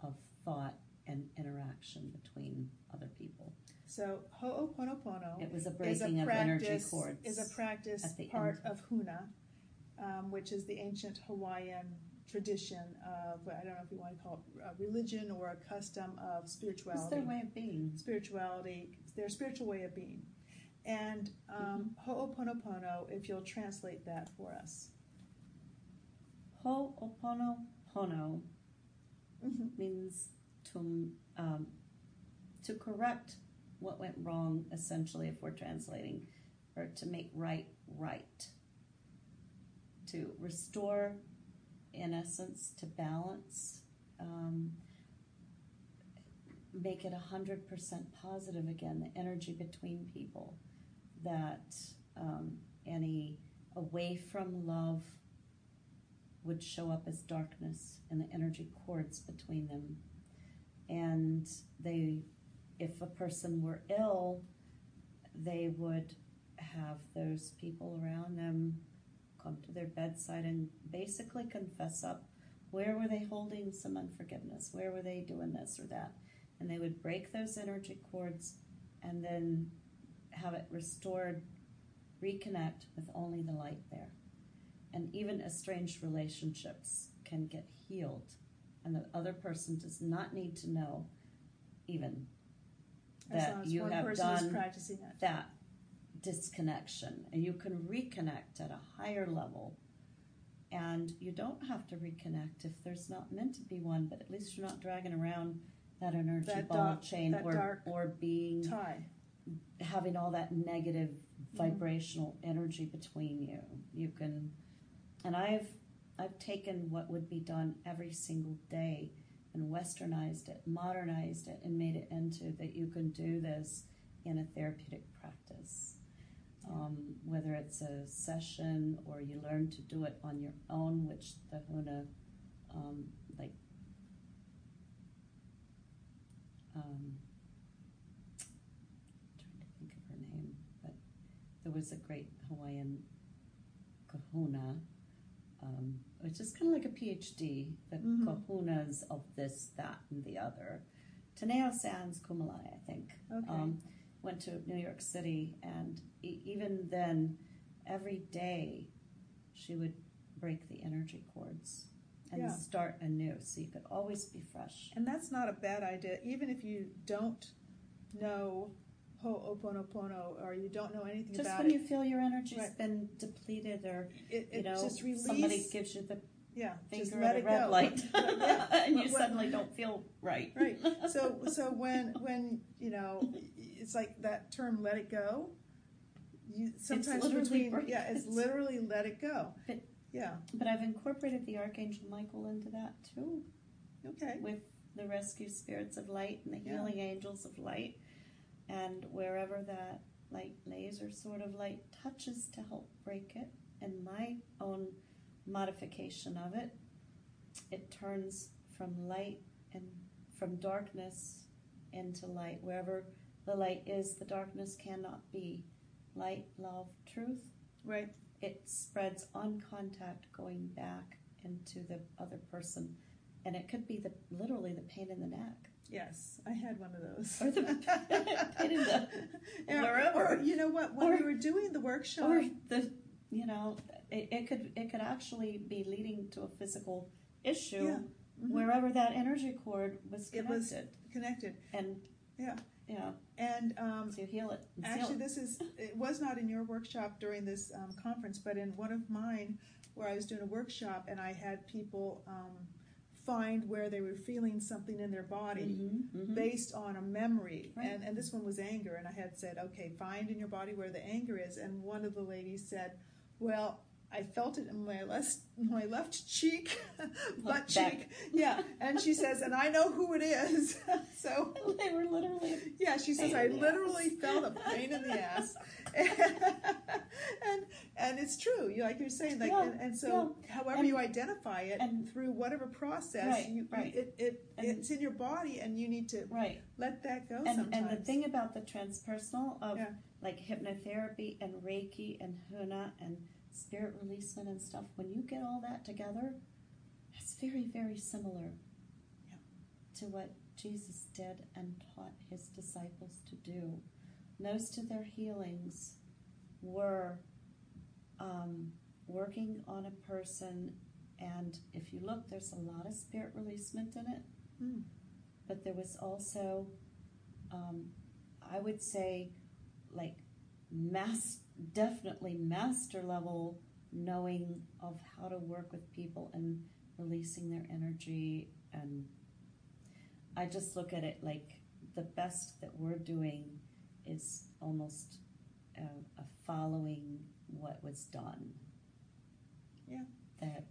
[SPEAKER 2] of thought and interaction between other people?
[SPEAKER 1] So Ho'oponopono
[SPEAKER 2] It was a
[SPEAKER 1] is a
[SPEAKER 2] breaking of energy
[SPEAKER 1] practice
[SPEAKER 2] cords.
[SPEAKER 1] is a practice part of Huna, um, which is the ancient Hawaiian tradition of I don't know if you want to call it a religion or a custom of spirituality.
[SPEAKER 2] It's their way of being.
[SPEAKER 1] spirituality, their spiritual way of being. And um, Ho'oponopono, if you'll translate that for us.
[SPEAKER 2] Ho'oponopono
[SPEAKER 1] Mhm.
[SPEAKER 2] means to um, to correct what went wrong, essentially, if we're translating, or to make right right, to restore, in essence, to balance, um, make it a hundred percent positive again. The energy between people, that um, any away from love would show up as darkness and the energy cords between them and they if a person were ill they would have those people around them come to their bedside and basically confess up where were they holding some unforgiveness? Where were they doing this or that? And they would break those energy cords and then have it restored reconnect with only the light there. And even estranged relationships can get healed and the other person does not need to know even
[SPEAKER 1] As
[SPEAKER 2] that
[SPEAKER 1] as
[SPEAKER 2] you
[SPEAKER 1] one
[SPEAKER 2] have
[SPEAKER 1] person is
[SPEAKER 2] done
[SPEAKER 1] practicing that.
[SPEAKER 2] that disconnection and you can reconnect at a higher level and you don't have to reconnect if there's not meant to be one but at least you're not dragging around that energy
[SPEAKER 1] That
[SPEAKER 2] ball
[SPEAKER 1] dark-
[SPEAKER 2] chain or, or being
[SPEAKER 1] Tie.
[SPEAKER 2] having all that negative
[SPEAKER 1] Mm-hmm.
[SPEAKER 2] vibrational energy between you. You can, and I've I've taken what would be done every single day and westernized it, modernized it, and made it into that you can do this in a therapeutic practice. Um, whether it's a session or you learn to do it on your own, which the Huna, um, like, um, trying to think of her name, but there was a great Hawaiian kahuna, um, which is kind of like a PhD, the
[SPEAKER 1] Mhm.
[SPEAKER 2] kahunas of this, that, and the other. Taneo Sands Kumalai, I think,
[SPEAKER 1] Okay.
[SPEAKER 2] um, went to New York City, and e- even then, every day she would break the energy cords and
[SPEAKER 1] Yeah.
[SPEAKER 2] start anew, so you could always be fresh.
[SPEAKER 1] and that's not a bad idea, even if you don't know Ho'oponopono or you don't know anything
[SPEAKER 2] Just
[SPEAKER 1] about
[SPEAKER 2] when you feel your energy's
[SPEAKER 1] Right.
[SPEAKER 2] been depleted, or
[SPEAKER 1] it,
[SPEAKER 2] you know,
[SPEAKER 1] just
[SPEAKER 2] somebody gives you the
[SPEAKER 1] yeah,
[SPEAKER 2] finger
[SPEAKER 1] just let it
[SPEAKER 2] red
[SPEAKER 1] go.
[SPEAKER 2] light,
[SPEAKER 1] Yeah.
[SPEAKER 2] and you suddenly don't feel right.
[SPEAKER 1] Right. So so when when you know it's like that term "let it go." You sometimes
[SPEAKER 2] literally
[SPEAKER 1] between yeah, it's literally let it go.
[SPEAKER 2] But-
[SPEAKER 1] yeah.
[SPEAKER 2] But I've incorporated the Archangel Michael into that too,
[SPEAKER 1] Okay.
[SPEAKER 2] with the rescue spirits of light and the
[SPEAKER 1] Yeah.
[SPEAKER 2] healing angels of light, and wherever that light laser sort of light touches to help break it, and my own modification of it, it turns from light and from darkness into light. Wherever the light is, the darkness cannot be. Light, love, truth.
[SPEAKER 1] Right.
[SPEAKER 2] It spreads on contact, going back into the other person, and it could be the literally the pain in the neck.
[SPEAKER 1] Yes, I had one of those.
[SPEAKER 2] Or the- pain in the-
[SPEAKER 1] Yeah,
[SPEAKER 2] wherever.
[SPEAKER 1] Or you know what? When
[SPEAKER 2] Or-
[SPEAKER 1] we were doing the workshop,
[SPEAKER 2] or the you know it, it could it could actually be leading to a physical issue
[SPEAKER 1] Yeah. Mhm.
[SPEAKER 2] wherever that energy cord was
[SPEAKER 1] It
[SPEAKER 2] connected
[SPEAKER 1] was- connected.
[SPEAKER 2] and
[SPEAKER 1] Yeah.
[SPEAKER 2] Yeah
[SPEAKER 1] And um,
[SPEAKER 2] to heal it
[SPEAKER 1] Actually, this is, it was not in your workshop during this um, conference, but in one of mine where I was doing a workshop and I had people um, find where they were feeling something in their body
[SPEAKER 2] Mhm, mhm.
[SPEAKER 1] based on a memory.
[SPEAKER 2] Right.
[SPEAKER 1] And, and this one was anger. And I had said, okay, find in your body where the anger is. And one of the ladies said, well, I felt it in my left, my left cheek, butt cheek. Yeah. And she says, and I know who it is. so
[SPEAKER 2] they were literally
[SPEAKER 1] yeah, she says I literally
[SPEAKER 2] ass."
[SPEAKER 1] felt a pain in the ass, and and it's true. You like you're saying like,
[SPEAKER 2] Yeah,
[SPEAKER 1] and, and so however
[SPEAKER 2] And-
[SPEAKER 1] you identify it
[SPEAKER 2] and-
[SPEAKER 1] through whatever process,
[SPEAKER 2] Right,
[SPEAKER 1] you,
[SPEAKER 2] right.
[SPEAKER 1] it it it's in your body, and you need to
[SPEAKER 2] right
[SPEAKER 1] let that go.
[SPEAKER 2] and,
[SPEAKER 1] sometimes.
[SPEAKER 2] and the thing about the transpersonal of
[SPEAKER 1] Yeah.
[SPEAKER 2] like hypnotherapy and reiki and huna and spirit releasement and stuff when you get all that together it's very very similar
[SPEAKER 1] Yeah.
[SPEAKER 2] to what jesus did and taught his disciples to do most of their healings were um, working on a person And if you look, there's a lot of spirit releasement in it.
[SPEAKER 1] Mm.
[SPEAKER 2] But there was also, um, I would say, like mass, definitely master level knowing of how to work with people and releasing their energy. And I just look at it like the best that we're doing is almost a, a following what was done.
[SPEAKER 1] Yeah.
[SPEAKER 2] That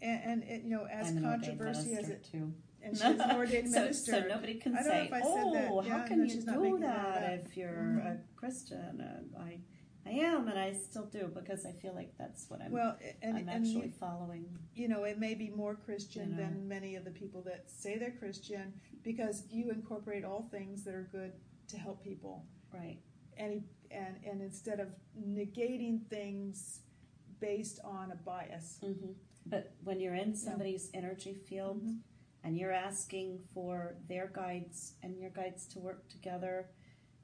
[SPEAKER 1] And, and it, you know, as
[SPEAKER 2] I'm an ordained
[SPEAKER 1] controversy as it,
[SPEAKER 2] too.
[SPEAKER 1] And she's an ordained
[SPEAKER 2] so,
[SPEAKER 1] minister.
[SPEAKER 2] so nobody can
[SPEAKER 1] I don't know
[SPEAKER 2] say,
[SPEAKER 1] if I said that.
[SPEAKER 2] "Oh,
[SPEAKER 1] Yeah,
[SPEAKER 2] how
[SPEAKER 1] no,
[SPEAKER 2] can you do that,
[SPEAKER 1] that
[SPEAKER 2] if you're
[SPEAKER 1] Mhm.
[SPEAKER 2] a Christian?" Uh, I, I am, and I still do because I feel like that's what I'm.
[SPEAKER 1] Well, and,
[SPEAKER 2] I'm
[SPEAKER 1] and
[SPEAKER 2] actually
[SPEAKER 1] you,
[SPEAKER 2] following.
[SPEAKER 1] you know, it may be more Christian
[SPEAKER 2] You know.
[SPEAKER 1] than many of the people that say they're Christian because you incorporate all things that are good to help people.
[SPEAKER 2] Right.
[SPEAKER 1] And, and, and instead of negating things based on a bias.
[SPEAKER 2] hmm But when you're in somebody's energy field
[SPEAKER 1] Mhm.
[SPEAKER 2] And you're asking for their guides and your guides to work together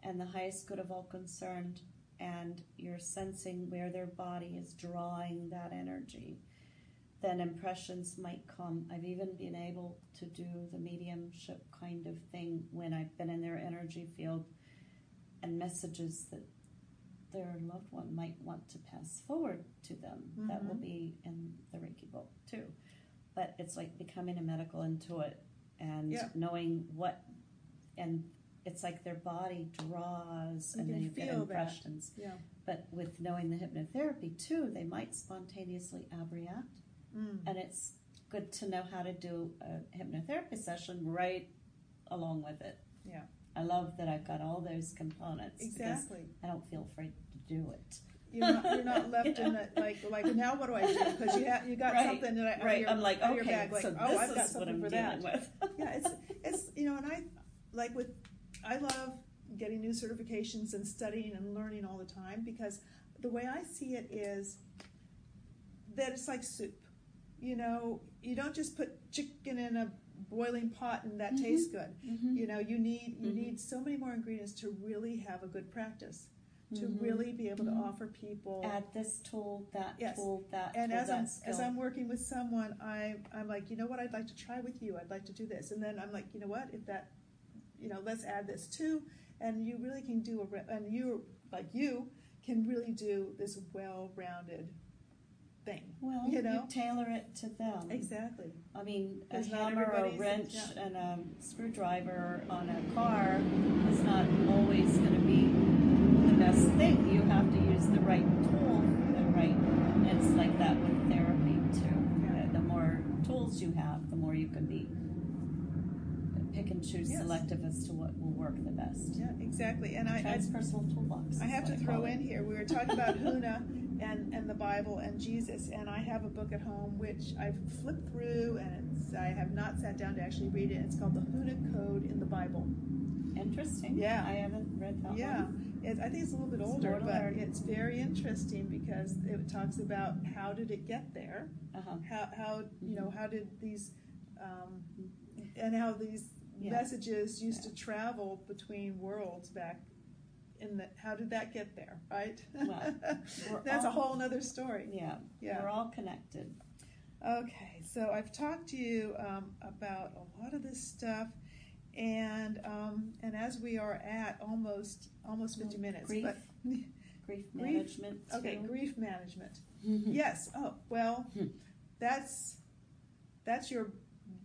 [SPEAKER 2] and the highest good of all concerned, and you're sensing where their body is drawing that energy, then impressions might come. I've even been able to do the mediumship kind of thing when I've been in their energy field and messages that their loved one might want to pass forward to them. That will
[SPEAKER 1] Mhm.
[SPEAKER 2] be in the Reiki book too. But it's like becoming a medical intuit and
[SPEAKER 1] Yeah.
[SPEAKER 2] knowing what, and it's like their body draws
[SPEAKER 1] You
[SPEAKER 2] and then you get
[SPEAKER 1] feel that.
[SPEAKER 2] impressions.
[SPEAKER 1] Yeah.
[SPEAKER 2] But with knowing the hypnotherapy too, they might spontaneously abreact,
[SPEAKER 1] Mm.
[SPEAKER 2] and it's good to know how to do a hypnotherapy session right along with it.
[SPEAKER 1] Yeah.
[SPEAKER 2] I love that I've got all those components because
[SPEAKER 1] Exactly.
[SPEAKER 2] I don't feel afraid to do it.
[SPEAKER 1] You're not, you're not left in that like, like, now what do I do? Because you have, you got
[SPEAKER 2] Right,
[SPEAKER 1] something that I,
[SPEAKER 2] right.
[SPEAKER 1] Your,
[SPEAKER 2] I'm like, okay,
[SPEAKER 1] bag, like,
[SPEAKER 2] so
[SPEAKER 1] oh, I've got
[SPEAKER 2] this is what
[SPEAKER 1] something
[SPEAKER 2] I'm
[SPEAKER 1] for
[SPEAKER 2] dealing
[SPEAKER 1] that.
[SPEAKER 2] with.
[SPEAKER 1] yeah, it's it's you know, and I like with I love getting new certifications and studying and learning all the time because the way I see it is that it's like soup. You know, you don't just put chicken in a boiling pot and that
[SPEAKER 2] Mhm.
[SPEAKER 1] tastes good.
[SPEAKER 2] Mhm.
[SPEAKER 1] You know, you need you
[SPEAKER 2] Mhm.
[SPEAKER 1] need so many more ingredients to really have a good practice. To
[SPEAKER 2] Mhm.
[SPEAKER 1] really be able to
[SPEAKER 2] Mhm.
[SPEAKER 1] offer people
[SPEAKER 2] Add this tool, that
[SPEAKER 1] Yes.
[SPEAKER 2] tool, that
[SPEAKER 1] and
[SPEAKER 2] tool,
[SPEAKER 1] as
[SPEAKER 2] that
[SPEAKER 1] I'm
[SPEAKER 2] skill.
[SPEAKER 1] as I'm working with someone, I I'm like, you know what, I'd like to try with you. I'd like to do this, and then I'm like, you know what, if that, you know, let's add this too, and you really can do a re- and you like you can really do this well-rounded thing.
[SPEAKER 2] well,
[SPEAKER 1] you know?
[SPEAKER 2] tailor it to them.
[SPEAKER 1] Exactly.
[SPEAKER 2] I mean, a
[SPEAKER 1] 'Cause not
[SPEAKER 2] hammer, a
[SPEAKER 1] everybody's-
[SPEAKER 2] wrench,
[SPEAKER 1] yeah.
[SPEAKER 2] and a screwdriver on a car is not always going to be best thing. You have to use the right tool, the right. It's like that with therapy too.
[SPEAKER 1] Yeah.
[SPEAKER 2] The more tools you have, the more you can be pick and choose
[SPEAKER 1] Yes.
[SPEAKER 2] selective as to what will work the best.
[SPEAKER 1] Yeah, exactly. And I I,
[SPEAKER 2] Transpersonal toolbox.
[SPEAKER 1] I have to
[SPEAKER 2] call
[SPEAKER 1] throw
[SPEAKER 2] it.
[SPEAKER 1] in here. We were talking about Huna and, and the Bible and Jesus, and I have a book at home which I've flipped through, and it's, I have not sat down to actually read it. It's called the Huna Code in the Bible.
[SPEAKER 2] Interesting.
[SPEAKER 1] Yeah.
[SPEAKER 2] I haven't read that
[SPEAKER 1] Yeah,
[SPEAKER 2] one.
[SPEAKER 1] It, I think it's a little bit older, but it's very interesting because it talks about how did it get there,
[SPEAKER 2] Uh-huh.
[SPEAKER 1] how how you know how did these, um, and how these
[SPEAKER 2] Yeah.
[SPEAKER 1] messages used
[SPEAKER 2] Yeah.
[SPEAKER 1] to travel between worlds back. In the, how did that get there, right?
[SPEAKER 2] Well,
[SPEAKER 1] That's a whole other story.
[SPEAKER 2] Yeah.
[SPEAKER 1] Yeah.
[SPEAKER 2] We're all connected.
[SPEAKER 1] Okay, so I've talked to you um, about a lot of this stuff, and um, and as we are at almost almost fifty
[SPEAKER 2] Well,
[SPEAKER 1] minutes,
[SPEAKER 2] grief,
[SPEAKER 1] but
[SPEAKER 2] Grief
[SPEAKER 1] Grief,
[SPEAKER 2] management.
[SPEAKER 1] okay, grief management. Yes. Oh well,
[SPEAKER 2] Hmm.
[SPEAKER 1] that's that's your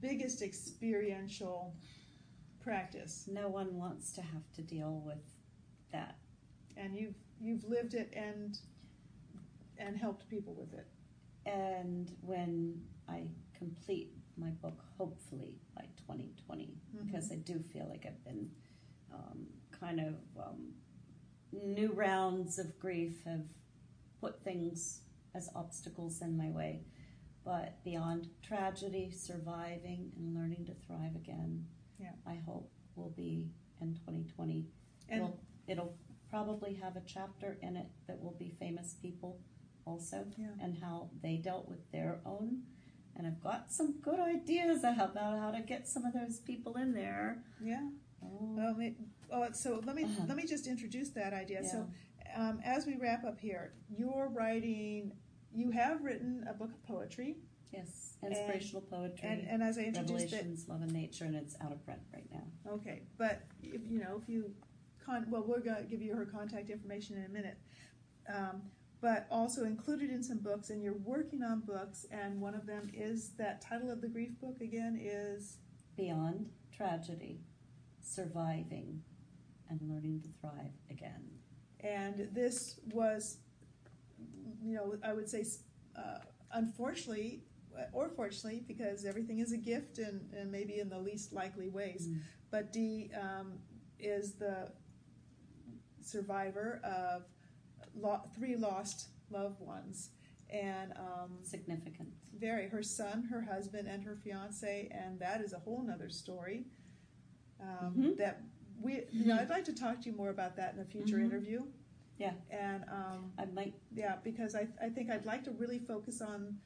[SPEAKER 1] biggest experiential practice,
[SPEAKER 2] No one wants to have to deal with that.
[SPEAKER 1] and you've you've lived it and and helped people with it.
[SPEAKER 2] And when I complete my book, hopefully by 2020,
[SPEAKER 1] Mhm.
[SPEAKER 2] because I do feel like I've been um, kind of um, new rounds of grief have put things as obstacles in my way. But beyond tragedy, surviving and learning to thrive again,
[SPEAKER 1] Yeah.
[SPEAKER 2] I hope will be in 2020.
[SPEAKER 1] And
[SPEAKER 2] it'll, it'll probably have a chapter in it that will be famous people also
[SPEAKER 1] Yeah.
[SPEAKER 2] and how they dealt with their own. And I've got some good ideas about how to get some of those people in there.
[SPEAKER 1] yeah.
[SPEAKER 2] Oh,
[SPEAKER 1] Well, may- oh, so let me
[SPEAKER 2] Uh-huh.
[SPEAKER 1] let me just introduce that idea.
[SPEAKER 2] yeah.
[SPEAKER 1] So, um, as we wrap up here, you're writing. You have written a book of poetry.
[SPEAKER 2] Yes, inspirational poetry,
[SPEAKER 1] And, and as I introduced it,
[SPEAKER 2] Revelations, Love and Nature, and it's out of print right now.
[SPEAKER 1] okay, but if, you know, if you con, well, we're gonna give you her contact information in a minute. Um, but also included in some books, and you're working on books, and one of them is that title of the grief book again is
[SPEAKER 2] Beyond tragedy, surviving, and learning to thrive again.
[SPEAKER 1] And this was, you know, I would say, uh, unfortunately, or fortunately, because everything is a gift and, and maybe in the least likely ways.
[SPEAKER 2] Mm.
[SPEAKER 1] But Dee um, is the survivor of lo- three lost loved ones. And um,
[SPEAKER 2] Significant.
[SPEAKER 1] very, her son, her husband, and her fiance, and that is a whole nother story. Um,
[SPEAKER 2] Mhm.
[SPEAKER 1] That we, you know, I'd like to talk to you more about that in a future
[SPEAKER 2] Mhm.
[SPEAKER 1] interview.
[SPEAKER 2] Yeah.
[SPEAKER 1] And um,
[SPEAKER 2] I might,
[SPEAKER 1] yeah, because I, I think I'd like to really focus on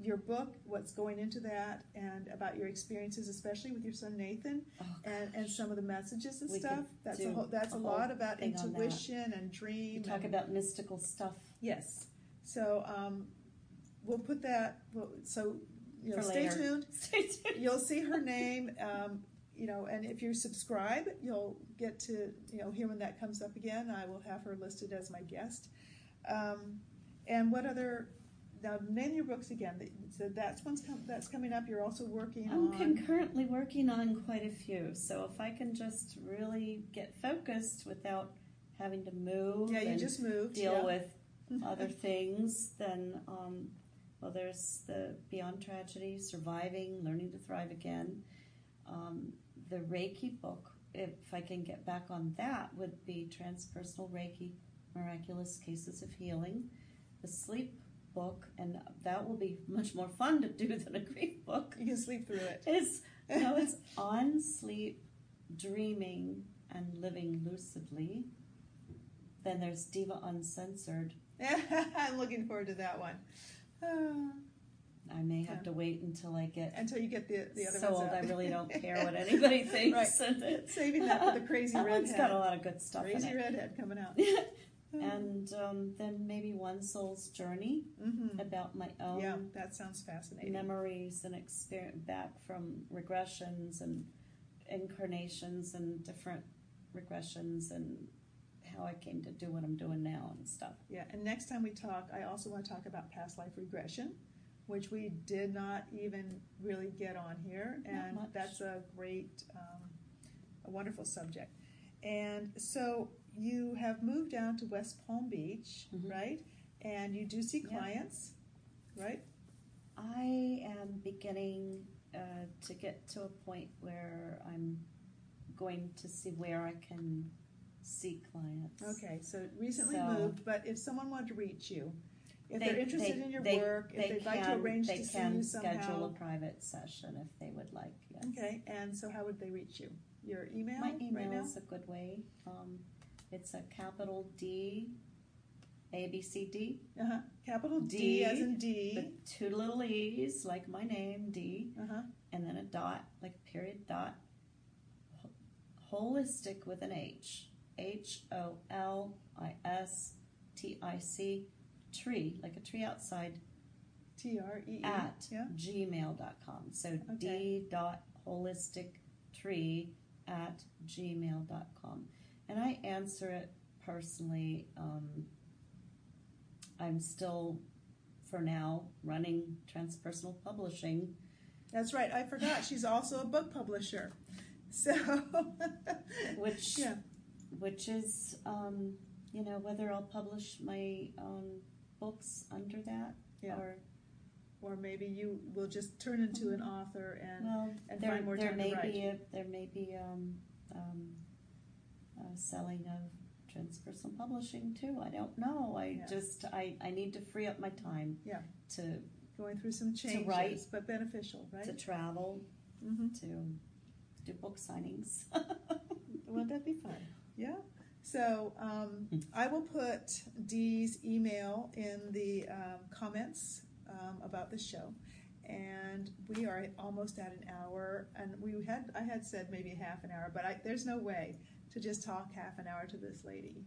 [SPEAKER 1] your book, what's going into that, and about your experiences, especially with your son Nathan,
[SPEAKER 2] oh,
[SPEAKER 1] and, and some of the messages and
[SPEAKER 2] We
[SPEAKER 1] stuff. That's a whole, that's a,
[SPEAKER 2] a whole
[SPEAKER 1] lot about
[SPEAKER 2] thing on that.
[SPEAKER 1] intuition and dream.
[SPEAKER 2] talk
[SPEAKER 1] and-
[SPEAKER 2] about mystical stuff
[SPEAKER 1] yes. So um, we'll put that. Well, so you know, stay tuned.
[SPEAKER 2] Stay tuned.
[SPEAKER 1] You'll see her name. Um, you know, and if you subscribe, you'll get to you know hear when that comes up again. I will have her listed as my guest. Um, and what other? Now name your books again. So that's one's com- that's coming up. You're also working
[SPEAKER 2] I'm
[SPEAKER 1] on.
[SPEAKER 2] concurrently working on quite a few, so if I can just really get focused without having to move
[SPEAKER 1] yeah, you
[SPEAKER 2] and
[SPEAKER 1] just moved.
[SPEAKER 2] deal
[SPEAKER 1] yeah.
[SPEAKER 2] with other things, then um, well, there's the Beyond Tragedy, Surviving, Learning to Thrive Again. Um, the Reiki book, if I can get back on that, would be Transpersonal Reiki, Miraculous Cases of Healing. The Sleep book, and that will be much more fun to do than a grief book.
[SPEAKER 1] You can sleep through it.
[SPEAKER 2] No, it's on sleep, dreaming, and living lucidly. Then there's Diva Uncensored.
[SPEAKER 1] I'm looking forward to that one.
[SPEAKER 2] I may have to wait until I get
[SPEAKER 1] until you get the the other
[SPEAKER 2] so old. I really don't care what anybody thinks.
[SPEAKER 1] Right. Saving that for the crazy redhead.
[SPEAKER 2] got a lot of good stuff
[SPEAKER 1] Crazy redhead coming out.
[SPEAKER 2] It. and um, then maybe One Soul's Journey
[SPEAKER 1] hmm
[SPEAKER 2] about my own
[SPEAKER 1] Yeah, that sounds fascinating.
[SPEAKER 2] memories and experience back from regressions and incarnations and different regressions and how I came to do what I'm doing now and stuff.
[SPEAKER 1] Yeah, and next time we talk, I also want to talk about past life regression, which we did not even really get on here, and that's a great, um, a wonderful subject. And so you have moved down to West Palm Beach,
[SPEAKER 2] Mhm.
[SPEAKER 1] right? And you do see
[SPEAKER 2] Yeah.
[SPEAKER 1] clients, right?
[SPEAKER 2] I am beginning uh, to get to a point where I'm going to see where I can see clients.
[SPEAKER 1] Okay, so recently
[SPEAKER 2] So-
[SPEAKER 1] moved, but if someone wanted to reach you, if
[SPEAKER 2] They-
[SPEAKER 1] they're interested
[SPEAKER 2] they-
[SPEAKER 1] in your
[SPEAKER 2] they-
[SPEAKER 1] work, if
[SPEAKER 2] They
[SPEAKER 1] they'd like to
[SPEAKER 2] can-
[SPEAKER 1] arrange
[SPEAKER 2] they
[SPEAKER 1] to see
[SPEAKER 2] can
[SPEAKER 1] you
[SPEAKER 2] schedule a private session if they would like. Yes.
[SPEAKER 1] okay. And so, how would they reach you? Your email,
[SPEAKER 2] My
[SPEAKER 1] right
[SPEAKER 2] email
[SPEAKER 1] now?
[SPEAKER 2] is a good way. Um, it's a capital D, A B C D,
[SPEAKER 1] Uh-huh. Capital D,
[SPEAKER 2] D,
[SPEAKER 1] as in D.
[SPEAKER 2] with two little e's like my name D,
[SPEAKER 1] Uh-huh.
[SPEAKER 2] and then a dot like a period dot. Holistic with an H, H O L I S T I C, tree like a tree outside
[SPEAKER 1] T R E E.
[SPEAKER 2] at
[SPEAKER 1] Yeah.
[SPEAKER 2] gmail.com. So
[SPEAKER 1] Okay.
[SPEAKER 2] d dot holistic tree at gmail.com. And I answer it personally. Um, I'm still, for now, running transpersonal publishing.
[SPEAKER 1] That's right. I forgot. She's also a book publisher. So.
[SPEAKER 2] Which-
[SPEAKER 1] Yeah.
[SPEAKER 2] which is, um, you know, whether I'll publish my own books under that
[SPEAKER 1] Yeah.
[SPEAKER 2] or
[SPEAKER 1] Or maybe you will just turn into an author and
[SPEAKER 2] well,
[SPEAKER 1] and
[SPEAKER 2] there,
[SPEAKER 1] find more
[SPEAKER 2] there
[SPEAKER 1] time
[SPEAKER 2] may
[SPEAKER 1] to write.
[SPEAKER 2] be a, there may be um, um, uh, selling of transpersonal publishing too. I don't know. I
[SPEAKER 1] Yeah.
[SPEAKER 2] just I, I need to free up my time.
[SPEAKER 1] Yeah.
[SPEAKER 2] To
[SPEAKER 1] going through some changes,
[SPEAKER 2] write,
[SPEAKER 1] but beneficial, right?
[SPEAKER 2] to travel
[SPEAKER 1] mm-hmm.
[SPEAKER 2] to do book signings.
[SPEAKER 1] Wouldn't that be fun? Yeah. So um,
[SPEAKER 2] Hmm.
[SPEAKER 1] I will put Dee's email in the um, comments um, about the show, and we are almost at an hour. And we had I had said maybe half an hour, but I, there's no way to just talk half an hour to this lady.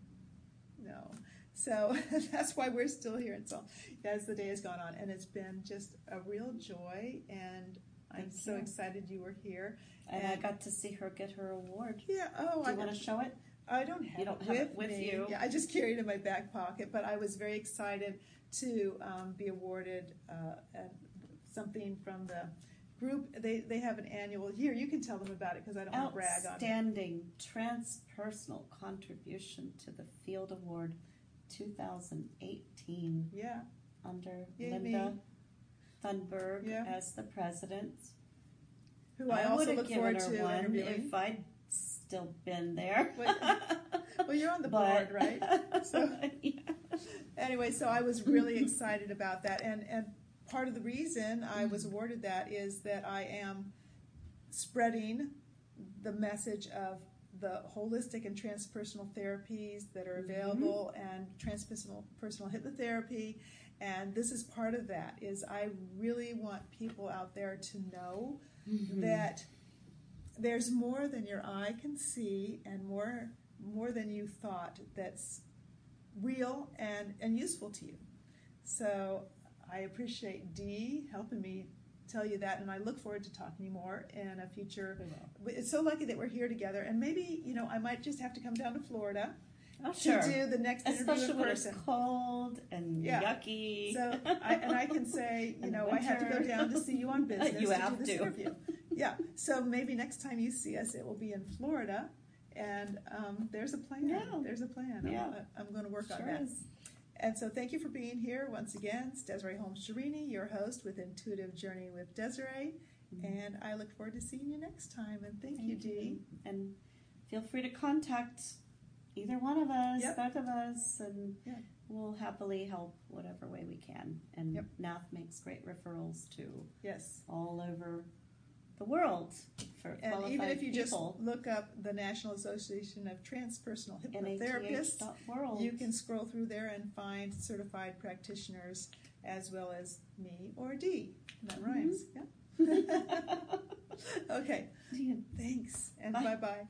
[SPEAKER 1] No. So that's why we're still here until as the day has gone on, and it's been just a real joy. And I'm so excited you were here.
[SPEAKER 2] And, I got to see her get her award.
[SPEAKER 1] Yeah. Oh,
[SPEAKER 2] Do
[SPEAKER 1] I
[SPEAKER 2] you want to show it?
[SPEAKER 1] I don't have,
[SPEAKER 2] You don't
[SPEAKER 1] it,
[SPEAKER 2] have
[SPEAKER 1] with
[SPEAKER 2] it with
[SPEAKER 1] me.
[SPEAKER 2] you.
[SPEAKER 1] Yeah, I just carried it in my back pocket, but I was very excited to um, be awarded uh, something from the group. They they have an annual. Here, you can tell them about it because I don't want to brag on it.
[SPEAKER 2] Outstanding transpersonal contribution to the Field Award 2018
[SPEAKER 1] Yeah.
[SPEAKER 2] under
[SPEAKER 1] Yay,
[SPEAKER 2] Linda
[SPEAKER 1] me.
[SPEAKER 2] Thunberg
[SPEAKER 1] Yeah.
[SPEAKER 2] as the president.
[SPEAKER 1] Who I, also
[SPEAKER 2] would've
[SPEAKER 1] look
[SPEAKER 2] given
[SPEAKER 1] forward
[SPEAKER 2] her
[SPEAKER 1] to
[SPEAKER 2] one if I'd still been there.
[SPEAKER 1] Well, you're on the
[SPEAKER 2] But-
[SPEAKER 1] board, right? So-
[SPEAKER 2] yeah.
[SPEAKER 1] anyway, so I was really excited about that, and and part of the reason I was awarded that is that I am spreading the message of the holistic and transpersonal therapies that are available and transpersonal personal hypnotherapy. And this is part of that is i really want people out there to know
[SPEAKER 2] Mhm.
[SPEAKER 1] that there's more than your eye can see and more more than you thought that's real and and useful to you. So i appreciate dee helping me tell you that and i look forward to talking to you more in a future
[SPEAKER 2] We will.
[SPEAKER 1] but it's so lucky that we're here together and maybe you know i might just have to come down to florida
[SPEAKER 2] Oh, sure.
[SPEAKER 1] to do the next interview
[SPEAKER 2] Especially
[SPEAKER 1] in
[SPEAKER 2] when it's
[SPEAKER 1] person
[SPEAKER 2] cold and
[SPEAKER 1] Yeah.
[SPEAKER 2] yucky.
[SPEAKER 1] so I, and i can say you know i have to go down to see you on business
[SPEAKER 2] You
[SPEAKER 1] to
[SPEAKER 2] have
[SPEAKER 1] do this
[SPEAKER 2] to.
[SPEAKER 1] interview yeah so maybe next time you see us it will be in florida and um, there's a plan
[SPEAKER 2] Yeah.
[SPEAKER 1] there's a plan
[SPEAKER 2] Yeah.
[SPEAKER 1] i'm, I'm going to work on
[SPEAKER 2] sure
[SPEAKER 1] that
[SPEAKER 2] is.
[SPEAKER 1] And so thank you for being here once again it's desiree holmes Cherini, your host with intuitive journey with desiree mm-hmm. and i look forward to seeing you next time and thank, you dee
[SPEAKER 2] And feel free to contact either one of us,
[SPEAKER 1] Yep.
[SPEAKER 2] both of us, and
[SPEAKER 1] Yeah.
[SPEAKER 2] we'll happily help whatever way we can. And
[SPEAKER 1] Yep.
[SPEAKER 2] NAF makes great referrals too.
[SPEAKER 1] yes
[SPEAKER 2] all over the world for
[SPEAKER 1] And
[SPEAKER 2] qualified
[SPEAKER 1] even if you just look up the National Association of Transpersonal Hypnotherapists, you can scroll through there and find certified practitioners as well as me or Dee. That
[SPEAKER 2] Mhm.
[SPEAKER 1] rhymes. Yeah. okay.
[SPEAKER 2] Yeah.
[SPEAKER 1] Thanks and bye bye.